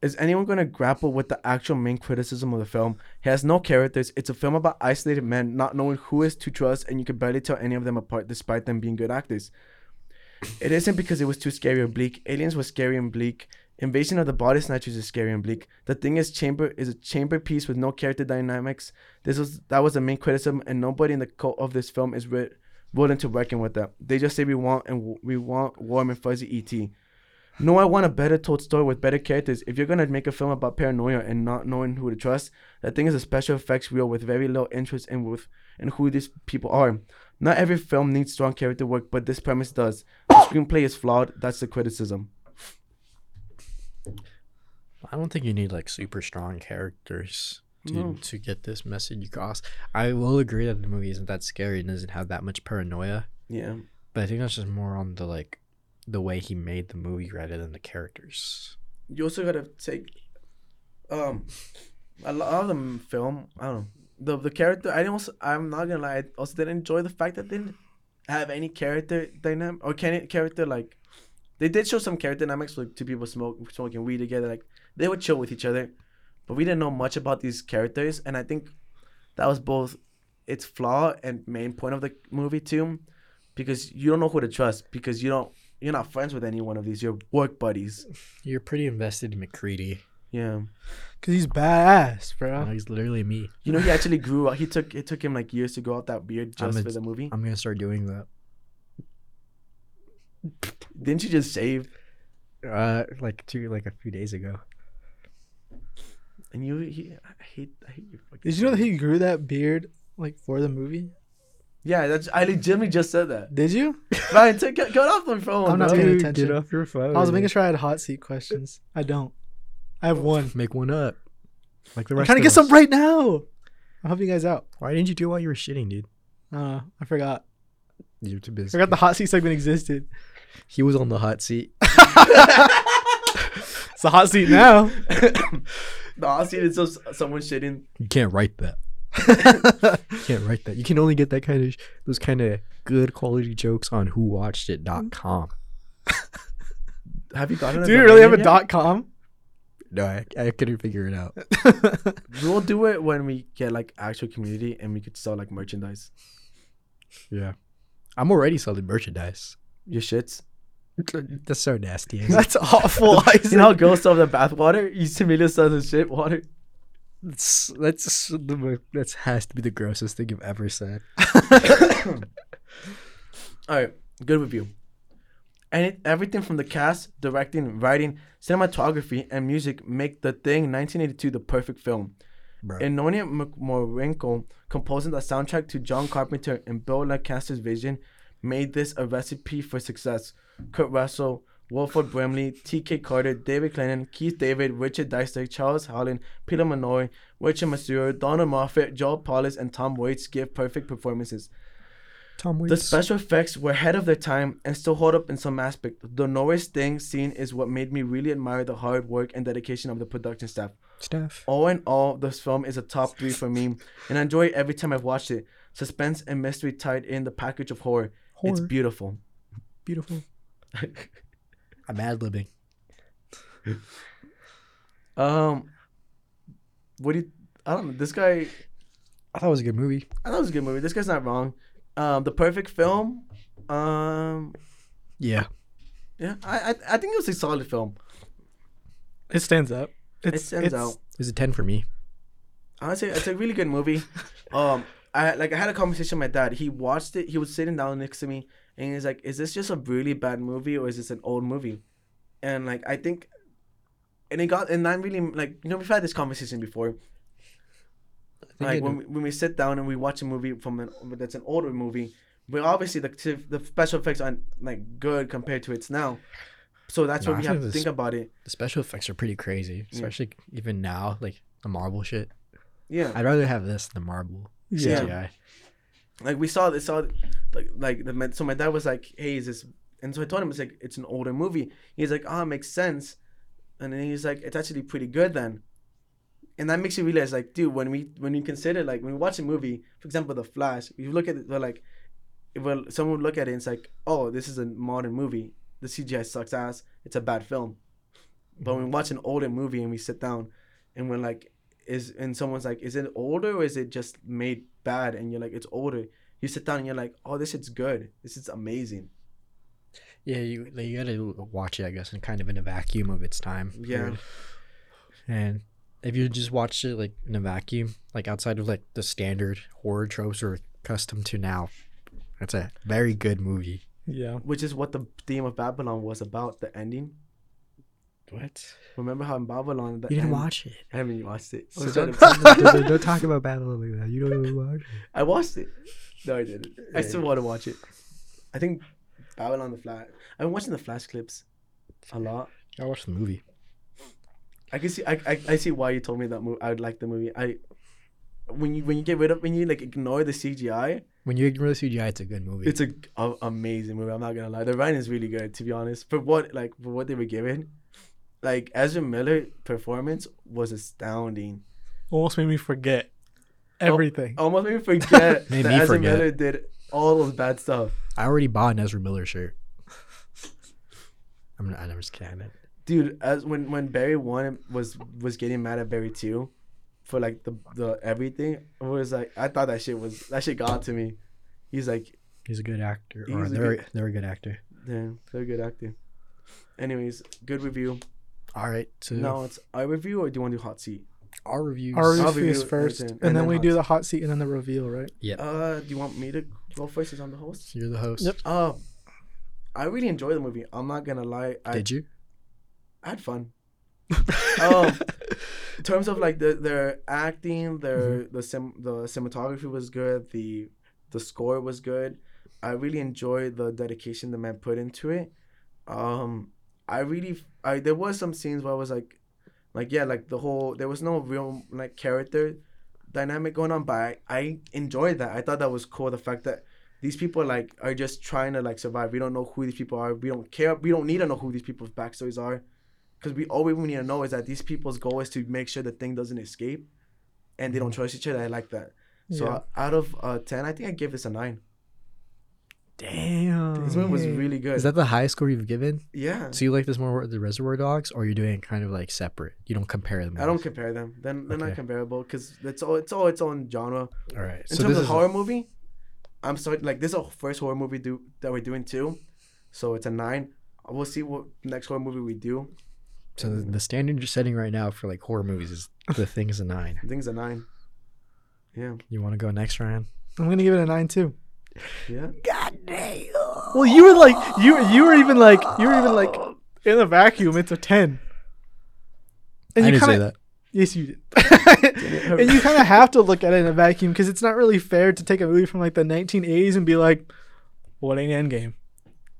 is anyone going to grapple with the actual main criticism of the film? It has no characters. It's a film about isolated men not knowing who is to trust, and you can barely tell any of them apart despite them being good actors. It isn't because it was too scary or bleak. Aliens was scary and bleak. Invasion of the Body Snatchers is scary and bleak. The thing is, Chamber is a chamber piece with no character dynamics. This was that was the main criticism, and nobody in the cult of this film is ri- willing to reckon with that. They just say we want and w- we want warm and fuzzy ET. No, I want a better told story with better characters. If you're gonna make a film about paranoia and not knowing who to trust, that thing is a special effects reel with very low interest in with in who these people are. Not every film needs strong character work, but this premise does. The screenplay is flawed. That's the criticism. I don't think you need like super strong characters to No. to get this message across. I will agree that the movie isn't that scary and doesn't have that much paranoia, Yeah. but I think that's just more on the like the way he made the movie rather than the characters. You also gotta take um a lot of the film. I don't know the the character. I didn't also. I'm not gonna lie. I also didn't enjoy the fact that they didn't have any character dynamic or can it character like. They did show some character dynamics like two people smoke smoking weed together. Like they would chill with each other, but we didn't know much about these characters. And I think that was both its flaw and main point of the movie too, because you don't know who to trust because you don't you're not friends with any one of these. You're work buddies. You're pretty invested in MacReady. Yeah. Cause he's badass, bro. Oh, he's literally me. You know, he actually grew out. He took it took him like years to grow out that beard I'm just a- for the movie. I'm gonna start doing that. Didn't you just shave? Uh, like two, like a few days ago. And you, he, I hate, I hate you. fucking Did you know that he grew that beard like for the movie? Yeah, that's. I legitimately just said that. Did you? Ryen, take get, get off my phone. I'm not bro. paying attention. get off your phone. I was making sure I had hot seat questions. I don't. I have one. Make one up. Like the I'm rest. trying to get some right now. I'll help you guys out. Why didn't you do it while you were shitting, dude? Uh, I forgot. You're too busy. I forgot the hot seat segment existed. He was on the hot seat. (laughs) (laughs) It's a hot seat now. the hot seat is just someone shitting. You can't write that. (laughs) you can't write that. You can only get that kind of those kind of good quality jokes on whowatchedit.com. Have you gotten? Do you really have a dot com? No, I, I couldn't figure it out. (laughs) We'll do it when we get like actual community and we could sell like merchandise. Yeah. I'm already selling merchandise. Your shits. (laughs) That's so nasty. (laughs) That's awful. You know how girls sell the bathwater? You see Emilio sells the shit water. That's that's that's has to be the grossest thing you've ever said. (coughs) (coughs) All right, good review. And it, everything from the cast, directing, writing, cinematography, and music make The Thing 1982 the perfect film. Bro. Ennio Morricone composing the soundtrack to John Carpenter and Bill Lancaster's vision made this a recipe for success. Kurt Russell, Wilford Brimley, T.K. Carter, David Clennon, Keith David, Richard Dysart, Charles Hallahan, Peter Maloney, Richard Masur, Donald Moffat, Joel Polis, and Tom Waites give perfect performances. Tom The special effects were ahead of their time and still hold up in some aspect. The Norris Thing scene is what made me really admire the hard work and dedication of the production staff. Steph. All in all, this film is a top three for me, and I enjoy it every time I've watched it. Suspense and mystery tied in the package of horror. It's beautiful. Beautiful. (laughs) I'm ad libbing. um, what do you? I don't know. This guy, I thought it was a good movie. I thought it was a good movie. This guy's not wrong. Um, the perfect film. Um, Yeah. yeah, I I, I think it was a solid film. It stands up. It's, it stands it's- out. It was a 10 for me. Honestly, it's a really good movie. (laughs) Um, I like I had a conversation with my dad. He watched it. He was sitting down next to me, and he's like, "Is this just a really bad movie, or is this an old movie?" And like I think, and it got and I'm really like you know we've had this conversation before. Like when we, when we sit down and we watch a movie from an that's an older movie, but obviously the the special effects aren't like good compared to it's now. So that's No, what we have to this- think about it. The special effects are pretty crazy, mm. especially even now, like the Marvel shit. Yeah. I'd rather have this than Marvel Yeah. CGI. like we saw this saw like like the so my dad was like hey is this and so i told him it's like it's an older movie he's like oh it makes sense and then he's like it's actually pretty good then and that makes you realize like dude when we when we consider like when we watch a movie for example the flash you look at it they're like well someone would look at it and it's like oh this is a modern movie. The cgi sucks ass. It's a bad film. But when we watch an older movie and we sit down and we're like is and someone's like is it older or is it just made bad? And you're like it's older. You sit down and you're like oh this is good. This is amazing. Yeah, you you gotta watch it, I guess, and kind of in a vacuum of its time. Yeah. And if you just watched it like in a vacuum, like outside of like the standard horror tropes we're accustomed to now, it's a very good movie. Yeah. which is what the theme of babylon was about the ending What? remember how in babylon the You didn't end- watch it. i haven't watched it oh, So So don't, (laughs) don't- don't, don't talk about Babylon like that. You don't even (laughs) watch it. i watched it no i didn't i still want to watch it i think babylon the flash i've been watching the flash clips a lot I watched the movie. I can see. I, I, I see why you told me that movie. I would like the movie. I when you when you get rid of when you like ignore the CGI, When you ignore the CGI, it's a good movie. it's a, a amazing movie. I'm not gonna lie. The writing is really good, to be honest. For what like for what they were given, like Ezra Miller performance was astounding. Almost made me forget everything. Almost made me forget (laughs) Made that me Ezra forget. Miller did all those bad stuff. I already bought an Ezra Miller shirt. I'm not. I'm just kidding. Dude, as when when Barry one was was getting mad at Barry two, for like the the everything, it was like I thought that shit was that shit got to me. He's like, He's a good actor. Or a they're good- they're a good actor. Yeah, they're a good acting. Anyways, good review. All right. So No, it's our review or do you want to do hot seat? our reviews. Our I'll review is first, and, and then then we do seat. the hot seat and then the reveal, right? yeah. Uh, do you want me to go first as I'm the host? You're the host. Yep. Uh, I really enjoyed the movie. I'm not gonna lie. I, Did you? I had fun. (laughs) um, in terms of like the their acting, their the sim the cinematography was good. The the score was good. I really enjoyed the dedication the man put into it. Um, I really I there was some scenes where I was like, like yeah, like the whole there was no real like character dynamic going on, but I, I enjoyed that. I thought that was cool. The fact that these people like are just trying to like survive. We don't know who these people are. We don't care. We don't need to know who these people's backstories are, because we all we need to know is that these people's goal is to make sure the thing doesn't escape, and they don't trust each other. I like that. So Yeah. uh, out of uh, ten, I think I give this a nine. Damn. This one was really good. Is that the highest score you've given? yeah. So you like this more with the Reservoir Dogs, or you're doing it kind of like separate? You don't compare them. I don't compare them. Then they're not Okay. comparable because it's all it's all its own genre. All right. In so terms this of is horror movie, I'm sorry. like this is our first horror movie do that we're doing too, so it's a nine. We'll see what next horror movie we do. So the, the standard you're setting right now for like horror movies is (laughs) the thing is a nine. I think it's a nine. Yeah, You want to go next, Ryen? I'm gonna give it a nine too. yeah. God damn. Well, you were like you you were even like you were even like in the vacuum. It's a ten. And I you didn't kinda, say that. Yes, you did. (laughs) and you kind of have to look at it in a vacuum because it's not really fair to take a movie from like the 1980s and be like, "What ain't Endgame?"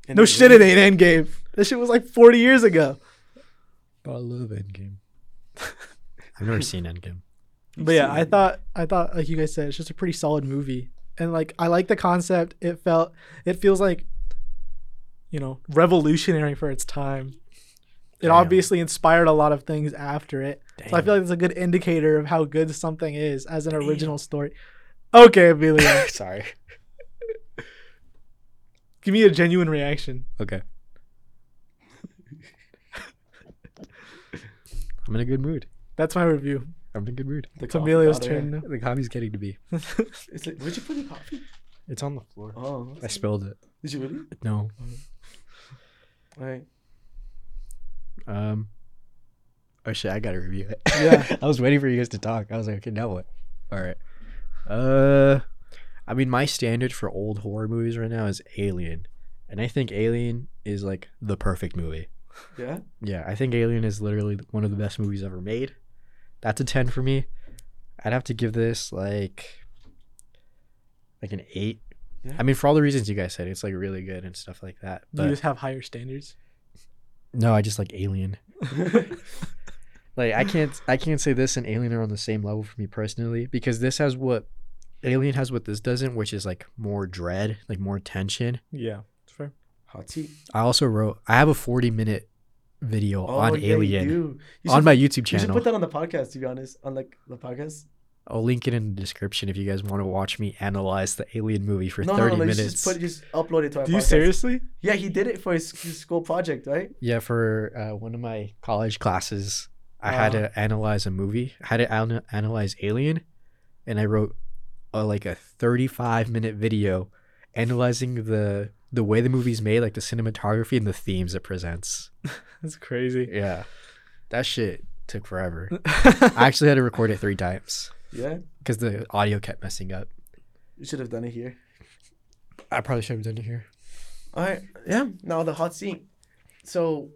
And No it shit, it ain't Endgame. That shit was like 40 years ago. I love Endgame. I've never seen Endgame. (laughs) But yeah, I thought I thought like you guys said, it's just a pretty solid movie, and like I like the concept. It felt it feels like, you know, revolutionary for its time. It Damn. obviously inspired a lot of things after it. So I feel like it's a good indicator of how good something is as an original story. Okay, Emilio, (laughs) Sorry. give me a genuine reaction. Okay. I'm in a good mood. That's my review. I'm in a good mood. The It's coffee Emilio's turn now. The coffee's getting to be. (laughs) It's like, where'd you put the coffee? It's on the floor. Oh, I spilled it. did you really? No. All right. Um. Oh shit! I gotta review it. Yeah. (laughs) I was waiting for you guys to talk. I was like, okay, now what? All right. Uh, I mean, my standard for old horror movies right now is Alien, and I think Alien is like the perfect movie. Yeah. Yeah, I think Alien is literally one of the best movies ever made. That's a ten for me. I'd have to give this like like an eight. Yeah. I mean, for all the reasons you guys said, it's like really good and stuff like that. you just have higher standards. no, I just like Alien. (laughs) Like I can't I can't say this and Alien are on the same level for me personally because this has what Alien has what this doesn't, which is like more dread, like more tension. Yeah, it's fair. Hot seat. I also wrote I have a 40 minute video on Oh, yeah, Alien do. You on should- my YouTube channel. You should put that on the podcast. To be honest, on like the podcast. I'll link it in the description if you guys want to watch me analyze the Alien movie for No, 30 no, no. Minutes. just put just upload it to our. Do you seriously? Yeah, he did it for his, his school project, right? Yeah, for uh, one of my college classes, I had Ah. to analyze a movie. I had to ana- analyze Alien, and I wrote a, like a 35 minute video analyzing the the way the movie's made, like the cinematography and the themes it presents. (laughs) That's crazy. Yeah, that shit took forever. (laughs) I actually had to record it three times Yeah. because the audio kept messing up. You should have done it here. I probably should have done it here. All right. Yeah. Now the hot seat. So,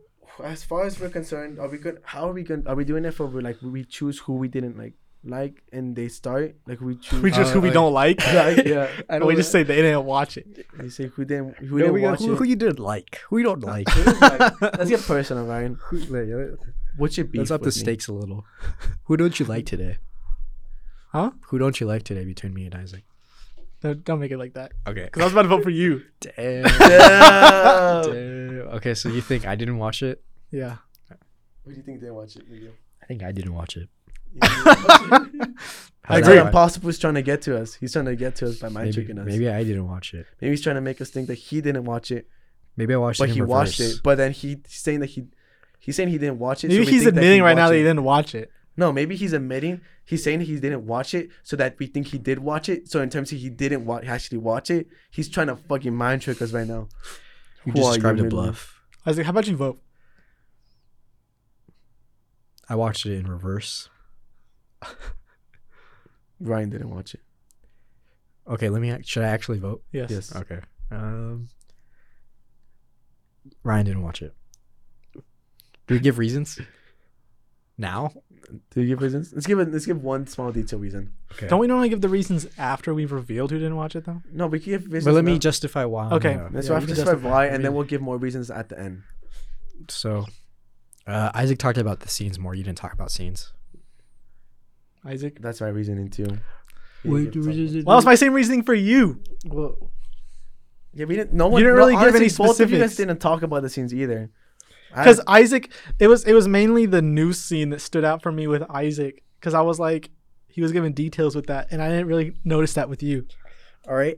as far as we're concerned, are we good? How are we going? Are we doing it for like we choose who we didn't like like and they start like we choose. we just Uh, who we like- don't like. (laughs) Like, yeah. (laughs) I we just say they didn't watch it. You say who didn't who No, didn't we got- watch who, it. who you didn't like, who you don't (laughs) like. Who didn't like- Let's get personal, Ryen. Who- What's your beef? Let's up the me? stakes a little. Who don't you like today? Huh? Who don't you like today between me and Isaac? No, don't make it like that. Okay. Because I was about to vote for you. Damn. Yeah. Damn. Okay, so you think I didn't watch it? Yeah. What do you think didn't watch it? Video? I think I didn't watch it. I How's That's that? agree. Impossible is trying to get to us. He's trying to get to us by mind tricking us. Maybe. maybe I didn't watch it. Maybe he's trying to make us think that he didn't watch it, Maybe I watched but it. But he watched it. But then he, he's saying that he, he's saying he didn't watch it. Maybe so he's admitting he right now watched that he didn't watch it. No, maybe he's admitting he's saying he didn't watch it so that we think he did watch it. So in terms of he didn't wa- actually watch it, he's trying to fucking mind trick us right now. You Who just are you, described a bluff. I was like, how about you vote? I watched it in reverse. (laughs) Ryen didn't watch it. Okay, let me. ac- Should I actually vote? Yes. Yes. Okay. Um, Ryen didn't watch it. Do we give reasons? Now? Do you give reasons? Let's give it. Let's give one small detail reason. Okay. Don't we normally give the reasons after we've revealed who didn't watch it though? No, we can give reasons. But let me now. justify why. I'm Okay. gonna- Let's Yeah, have to can justify justify. why, and then we'll give more reasons at the end. So, uh, Isaac talked about the scenes more. You didn't talk about scenes. Isaac. That's my reasoning too. Wait, Yeah, Well, that's my same reasoning for you. well, Yeah, we didn't. No one. You didn't no, really give honestly, any Both of you guys specifics. didn't talk about the scenes either. Because Isaac, it was it was mainly the news scene that stood out for me with Isaac. Because I was like, he was giving details with that, and I didn't really notice that with you. all right.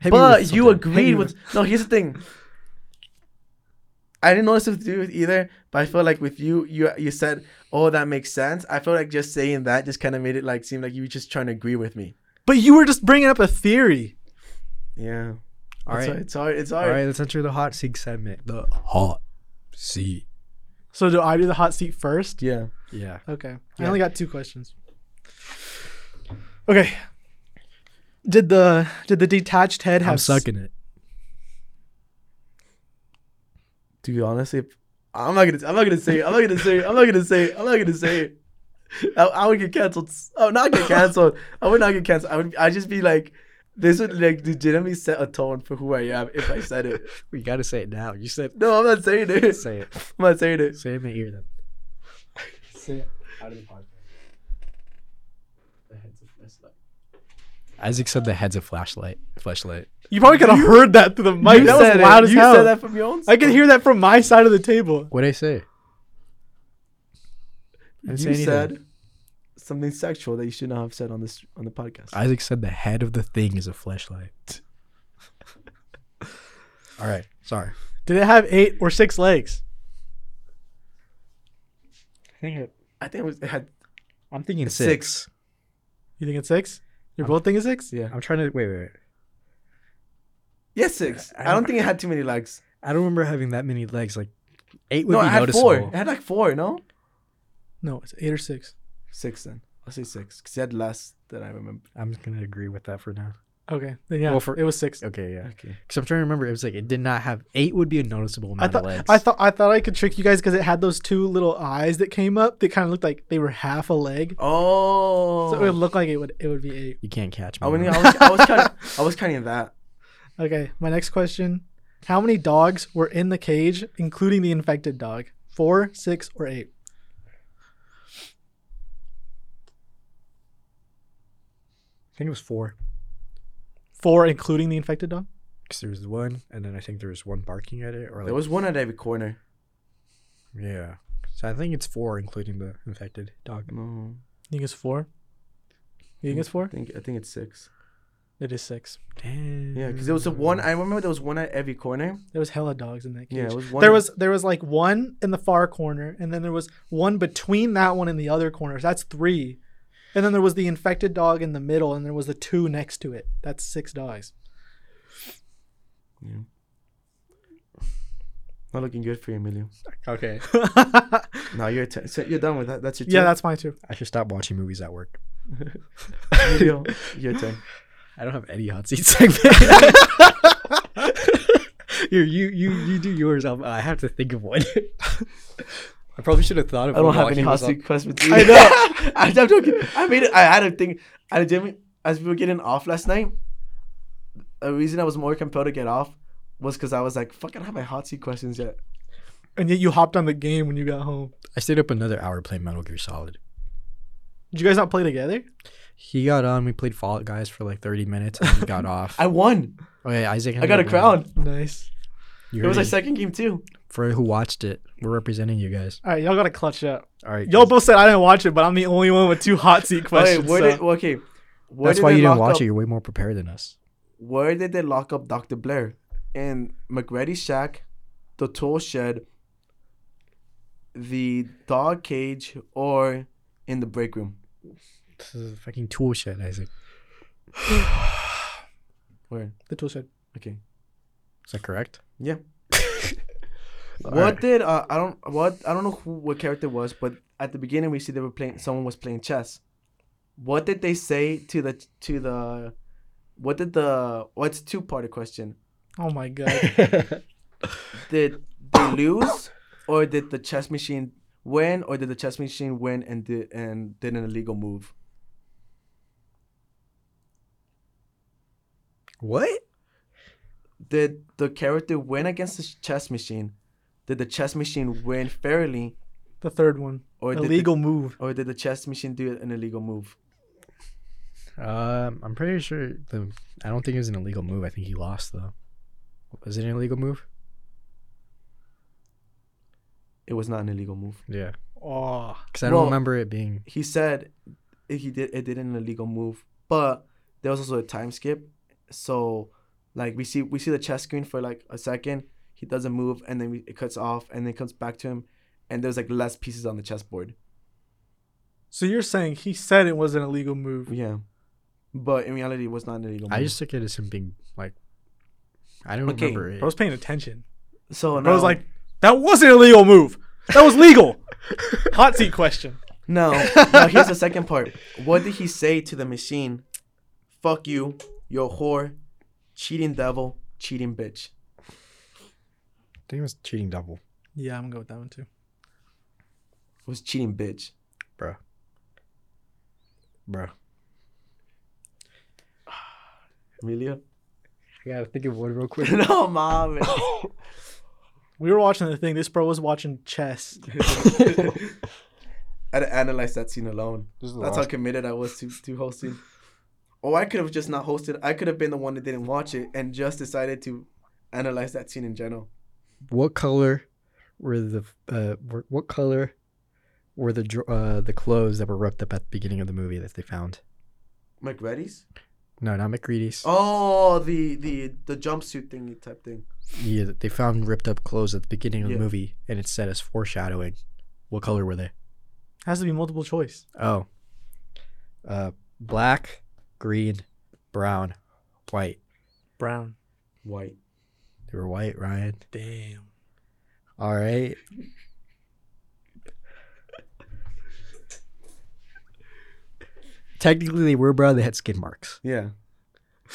Hit but you agreed me with. No, here's the thing. I didn't notice it with you either, but I feel like with you, you you said, "Oh, that makes sense." I feel like just saying that just kind of made it like seem like you were just trying to agree with me. But you were just bringing up a theory. Yeah. All It's right. It's hard. It's All hard. right, let's enter the hot seat segment. The hot seat. So do I do the hot seat first? Yeah. Yeah. Okay. I only got two questions. Okay. Did the did the detached head have I'm s- sucking it. To be honest, if I'm not gonna, I'm not gonna say, it, I'm not gonna say, it, I'm not gonna say, it, I'm not gonna say. it. I, I would get canceled. Oh, not get canceled. I would not get canceled. I would. I just be like, this would like legitimately set a tone for who I am if I said it. (laughs) We gotta say it now. You said No, I'm not saying it. say it. (laughs) I'm not saying it. Say it in my ear then. Say it. Out of the podcast. The head's a flashlight. Isaac said the head's a flashlight. Flashlight. You probably could have heard that through the mic. You That said was it. loud as you hell. said that from your own. I can hear that from my side of the table. What'd I say? I You didn't say anything. said something sexual that you should not have said on this on the podcast. Isaac said the head of the thing is a flashlight. (laughs) All right. Sorry. Did it have eight or six legs? I think it, I think it, was, it had. I'm thinking six. six. You think it's six? You're both thinking six? Yeah. I'm trying to wait, wait, wait. Yes, six. I I don't don't- think it had too many legs. I don't remember having that many legs. Like eight would No, be it had noticeable. four. It had like four. No, No, it's eight or six. six then. I'll say six because it had less than I remember. I'm just gonna agree with that for now. Okay. Then yeah, Well, for- it was six. Okay, yeah. Okay. Because I'm trying to remember. It was like it did not have eight. Would be a noticeable amount I thought of legs. I thought I thought I could trick you guys because it had those two little eyes that came up that kind of looked like they were half a leg. Oh. So it would look like it would it would be eight. you can't catch me. Oh, I, wouldn't- I (laughs) was, I was kind of, I was kind of that. Okay, my next question: How many dogs were in the cage, including the infected dog? Four, six, or eight? I think it was four. Four, including the infected dog. Because there was one, and then I think there was one barking at it, or like There was one at every corner. yeah. So I think it's four, including the infected dog. No, You think it's four? You think it's four? I think I think it's six. It is six. Damn. Yeah, because there was a one. I remember there was one at every corner. There was hella dogs in that cage. Yeah, it was one. There was there was like one in the far corner, and then there was one between that one and the other corners. That's three. And then there was the infected dog in the middle, and there was the two next to it. That's six dogs. not looking good for you, Emilio. Okay. (laughs) No, you're t- so you're done with that. That's your turn. yeah, that's mine too. I should stop watching movies at work. (laughs) Emilio, your turn. I don't have any hot seat segment. (laughs) Here, you you you do yours. I'll, I have to think of one. (laughs) I probably should have thought of. It. I don't have any hot seat questions. (laughs) I know. I'm joking. I made it. I had a thing. I didn't. As we were getting off last night, the reason I was more compelled to get off was because I was like, "Fuck, I don't have my hot seat questions yet." And yet you hopped on the game when you got home. I stayed up another hour playing Metal Gear Solid. Did you guys not play together? He got um, on. We played Fallout Guys for like thirty minutes, and he got (laughs) off. I won. oh yeah, Isaac. I got a ended up winning. crown. Nice. You It was heard our second game too. For who watched it, we're representing you guys. All right, y'all got to clutch up. All right. Y'all both said I didn't watch it, but I'm the only one with two hot seat (laughs) Okay, questions. where so- did okay? Where That's did why you didn't watch up, it. You're way more prepared than us. Where did they lock up Doctor Blair? In MacReady's shack, the tool shed, the dog cage, or in the break room? This is a fucking tool shed, Isaac. (sighs) Where? the tool shed. Okay. Is that correct? Yeah. (laughs) What right. did uh, I don't what I don't know who what character it was, but at the beginning we see they were playing someone was playing chess. What did they say to the to the what did the what's two part of question? Oh my god. (laughs) Did they lose or did the chess machine win or did the chess machine win and did and did an illegal move? What? Did the character win against the chess machine? Did the chess machine win fairly The third one. Or did Illegal move. Or did the chess machine do an illegal move? Um, I'm pretty sure the. I don't think it was an illegal move. I think he lost though. Was it an illegal move? It was not an illegal move. Yeah, Oh. because I don't Well- remember it being. He said he did it did an illegal move, but there was also a time skip. So, like we see we see the chess screen for like a second. He doesn't move, and then we, it cuts off, and then it comes back to him, and there's like less pieces on the chessboard. So you're saying he said it was an illegal move? Yeah, but in reality, it was not an illegal move. I just took it as him being like. I don't Okay, remember it. I was paying attention. so I was like, that was an illegal move. That was legal. (laughs) Hot seat question. no. now here's the second part. What did he say to the machine? Fuck you, you whore, cheating devil, cheating bitch. I think it was cheating double, Yeah, I'm gonna go with that one too. It was cheating bitch. bro. Bro, Emilio? I gotta think of one real (laughs) quick. no, mom. (laughs) We were watching the thing. This bro was watching chess. (laughs) I had to analyze that scene alone. This is the That's how last- committed I was to, to hosting. Or I could have just not hosted. I could have been the one that didn't watch it and just decided to analyze that scene in general. what color were the uh were, what color were the uh the clothes that were ripped up at the beginning of the movie that they found? MacReady's? No, not MacReady's. Oh, the the the jumpsuit thingy type thing. Yeah, they found ripped up clothes at the beginning of Yeah. the movie, and it said as foreshadowing. What color were they? Has to be multiple choice. Oh, uh, black, green, brown, white. Brown. White. They were white, Ryen. Damn. All right. Technically, they were brown. They had skin marks. Yeah.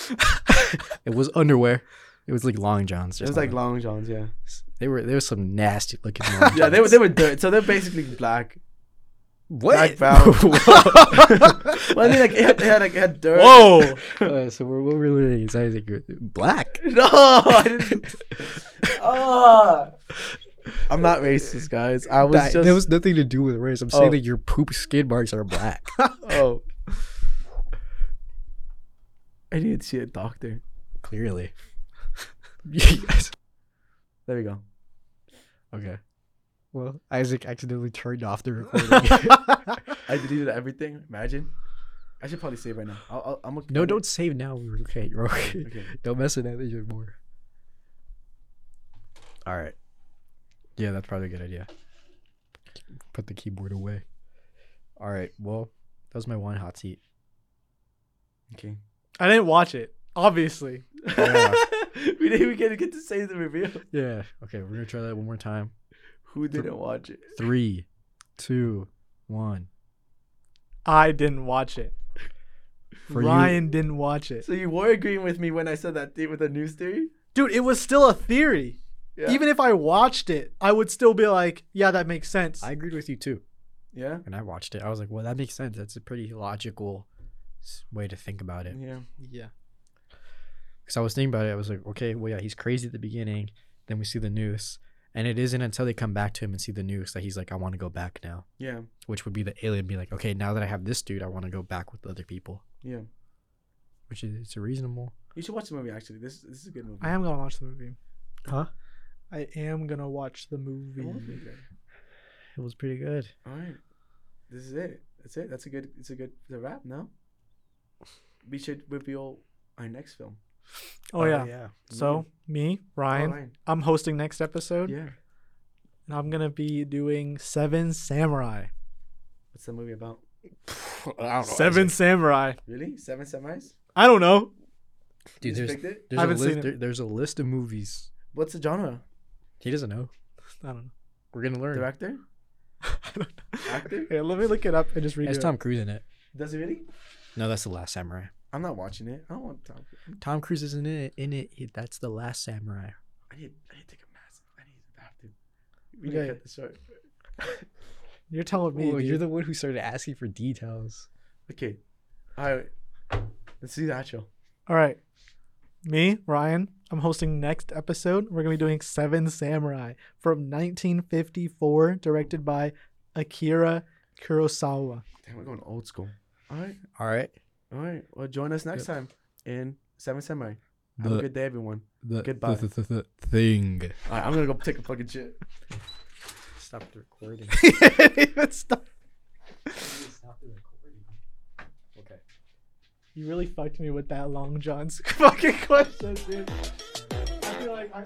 (laughs) It was underwear. It was like long johns. It just was like long johns, yeah. they were. There was some nasty looking. Long (laughs) Yeah, they were johns. they were dirt. So they're basically black. What? Black (laughs) brown. (laughs) well, I mean, like it had, it had like it had dirt. Whoa. Uh, so we're what we're learning is I black. (laughs) No, I didn't. Ah. I'm not racist, guys. I was That, just. that was nothing to do with race. I'm saying Oh. that your poop skid marks are black. oh. I need to see a doctor. Clearly. yes. There we go. Okay. Well, Isaac accidentally turned off the recording. (laughs) I deleted everything. Imagine. I should probably save right now. I'll, I'll, I'm okay. no, don't save now. We're okay. You're okay. Okay. Don't mess with that anymore. All right. Yeah, that's probably a good idea. Put the keyboard away. All right. Well, that was my one hot seat. Okay. I didn't watch it. Obviously. Yeah. (laughs) we didn't even get to get to say the review. Yeah. Okay, we're gonna try that one more time. Who didn't watch it? Three, two, one. I didn't watch it. (laughs) For you- Ryen didn't watch it. So you were agreeing with me when I said that thing with the news theory? Dude, it was still a theory. Yeah. Even if I watched it, I would still be like, yeah, that makes sense. I agreed with you too. yeah. And I watched it. I was like, well, that makes sense. That's a pretty logical way to think about it. Yeah. yeah. Because I was thinking about it. I was like, okay, well, yeah, he's crazy at the beginning. Then we see the noose. And it isn't until they come back to him and see the noose that he's like, I want to go back now. Yeah. Which would be the alien be like, okay, now that I have this dude, I want to go back with other people. Yeah. Which is it's a reasonable. You should watch the movie actually. This this is a good movie. I am gonna watch the movie. Huh? I am gonna watch the movie. will be good. It was pretty good. All right. This is it. That's it. That's a good it's a good the wrap now. We should reveal our next film. Oh, oh yeah. yeah. So me, Ryen, Ryen. I'm hosting next episode, Yeah. and I'm gonna be doing Seven Samurai. What's the movie about? (laughs) I don't Seven Samurai. Really? Seven Samurais? I don't know. Dude, You there's, picked there's, I a haven't list, seen it. there- there's a list of movies. What's the genre? He doesn't know. I don't know. We're going to learn. Director? (laughs) I don't know. Actor? Here, let me look it up and just read Has it. Tom Cruise in it. Does he really? No, that's the last samurai. I'm not watching it. I don't want Tom. Cruise. Tom Cruise isn't in it. In it, He- that's the last samurai. I need. I need to take a massive. I need to have to. We Okay. need to cut this short. (laughs) You're telling me. You're the one who started asking for details. Okay. All right. Let's do that show. All right. Me, Ryen, I'm hosting next episode. We're going to be doing Seven Samurai from 1954, directed by Akira Kurosawa. Damn, we're going old school. All right, All right. All right. Well, join us next time in Seven Samurai. Have The- a good day, everyone. The, Goodbye. the, the, the thing. All right, I'm gonna go take a fucking shit. Stop the recording. (laughs) Even stop. Stop the recording. Okay. You really fucked me with that Long John's (laughs) fucking question, dude. I feel like I.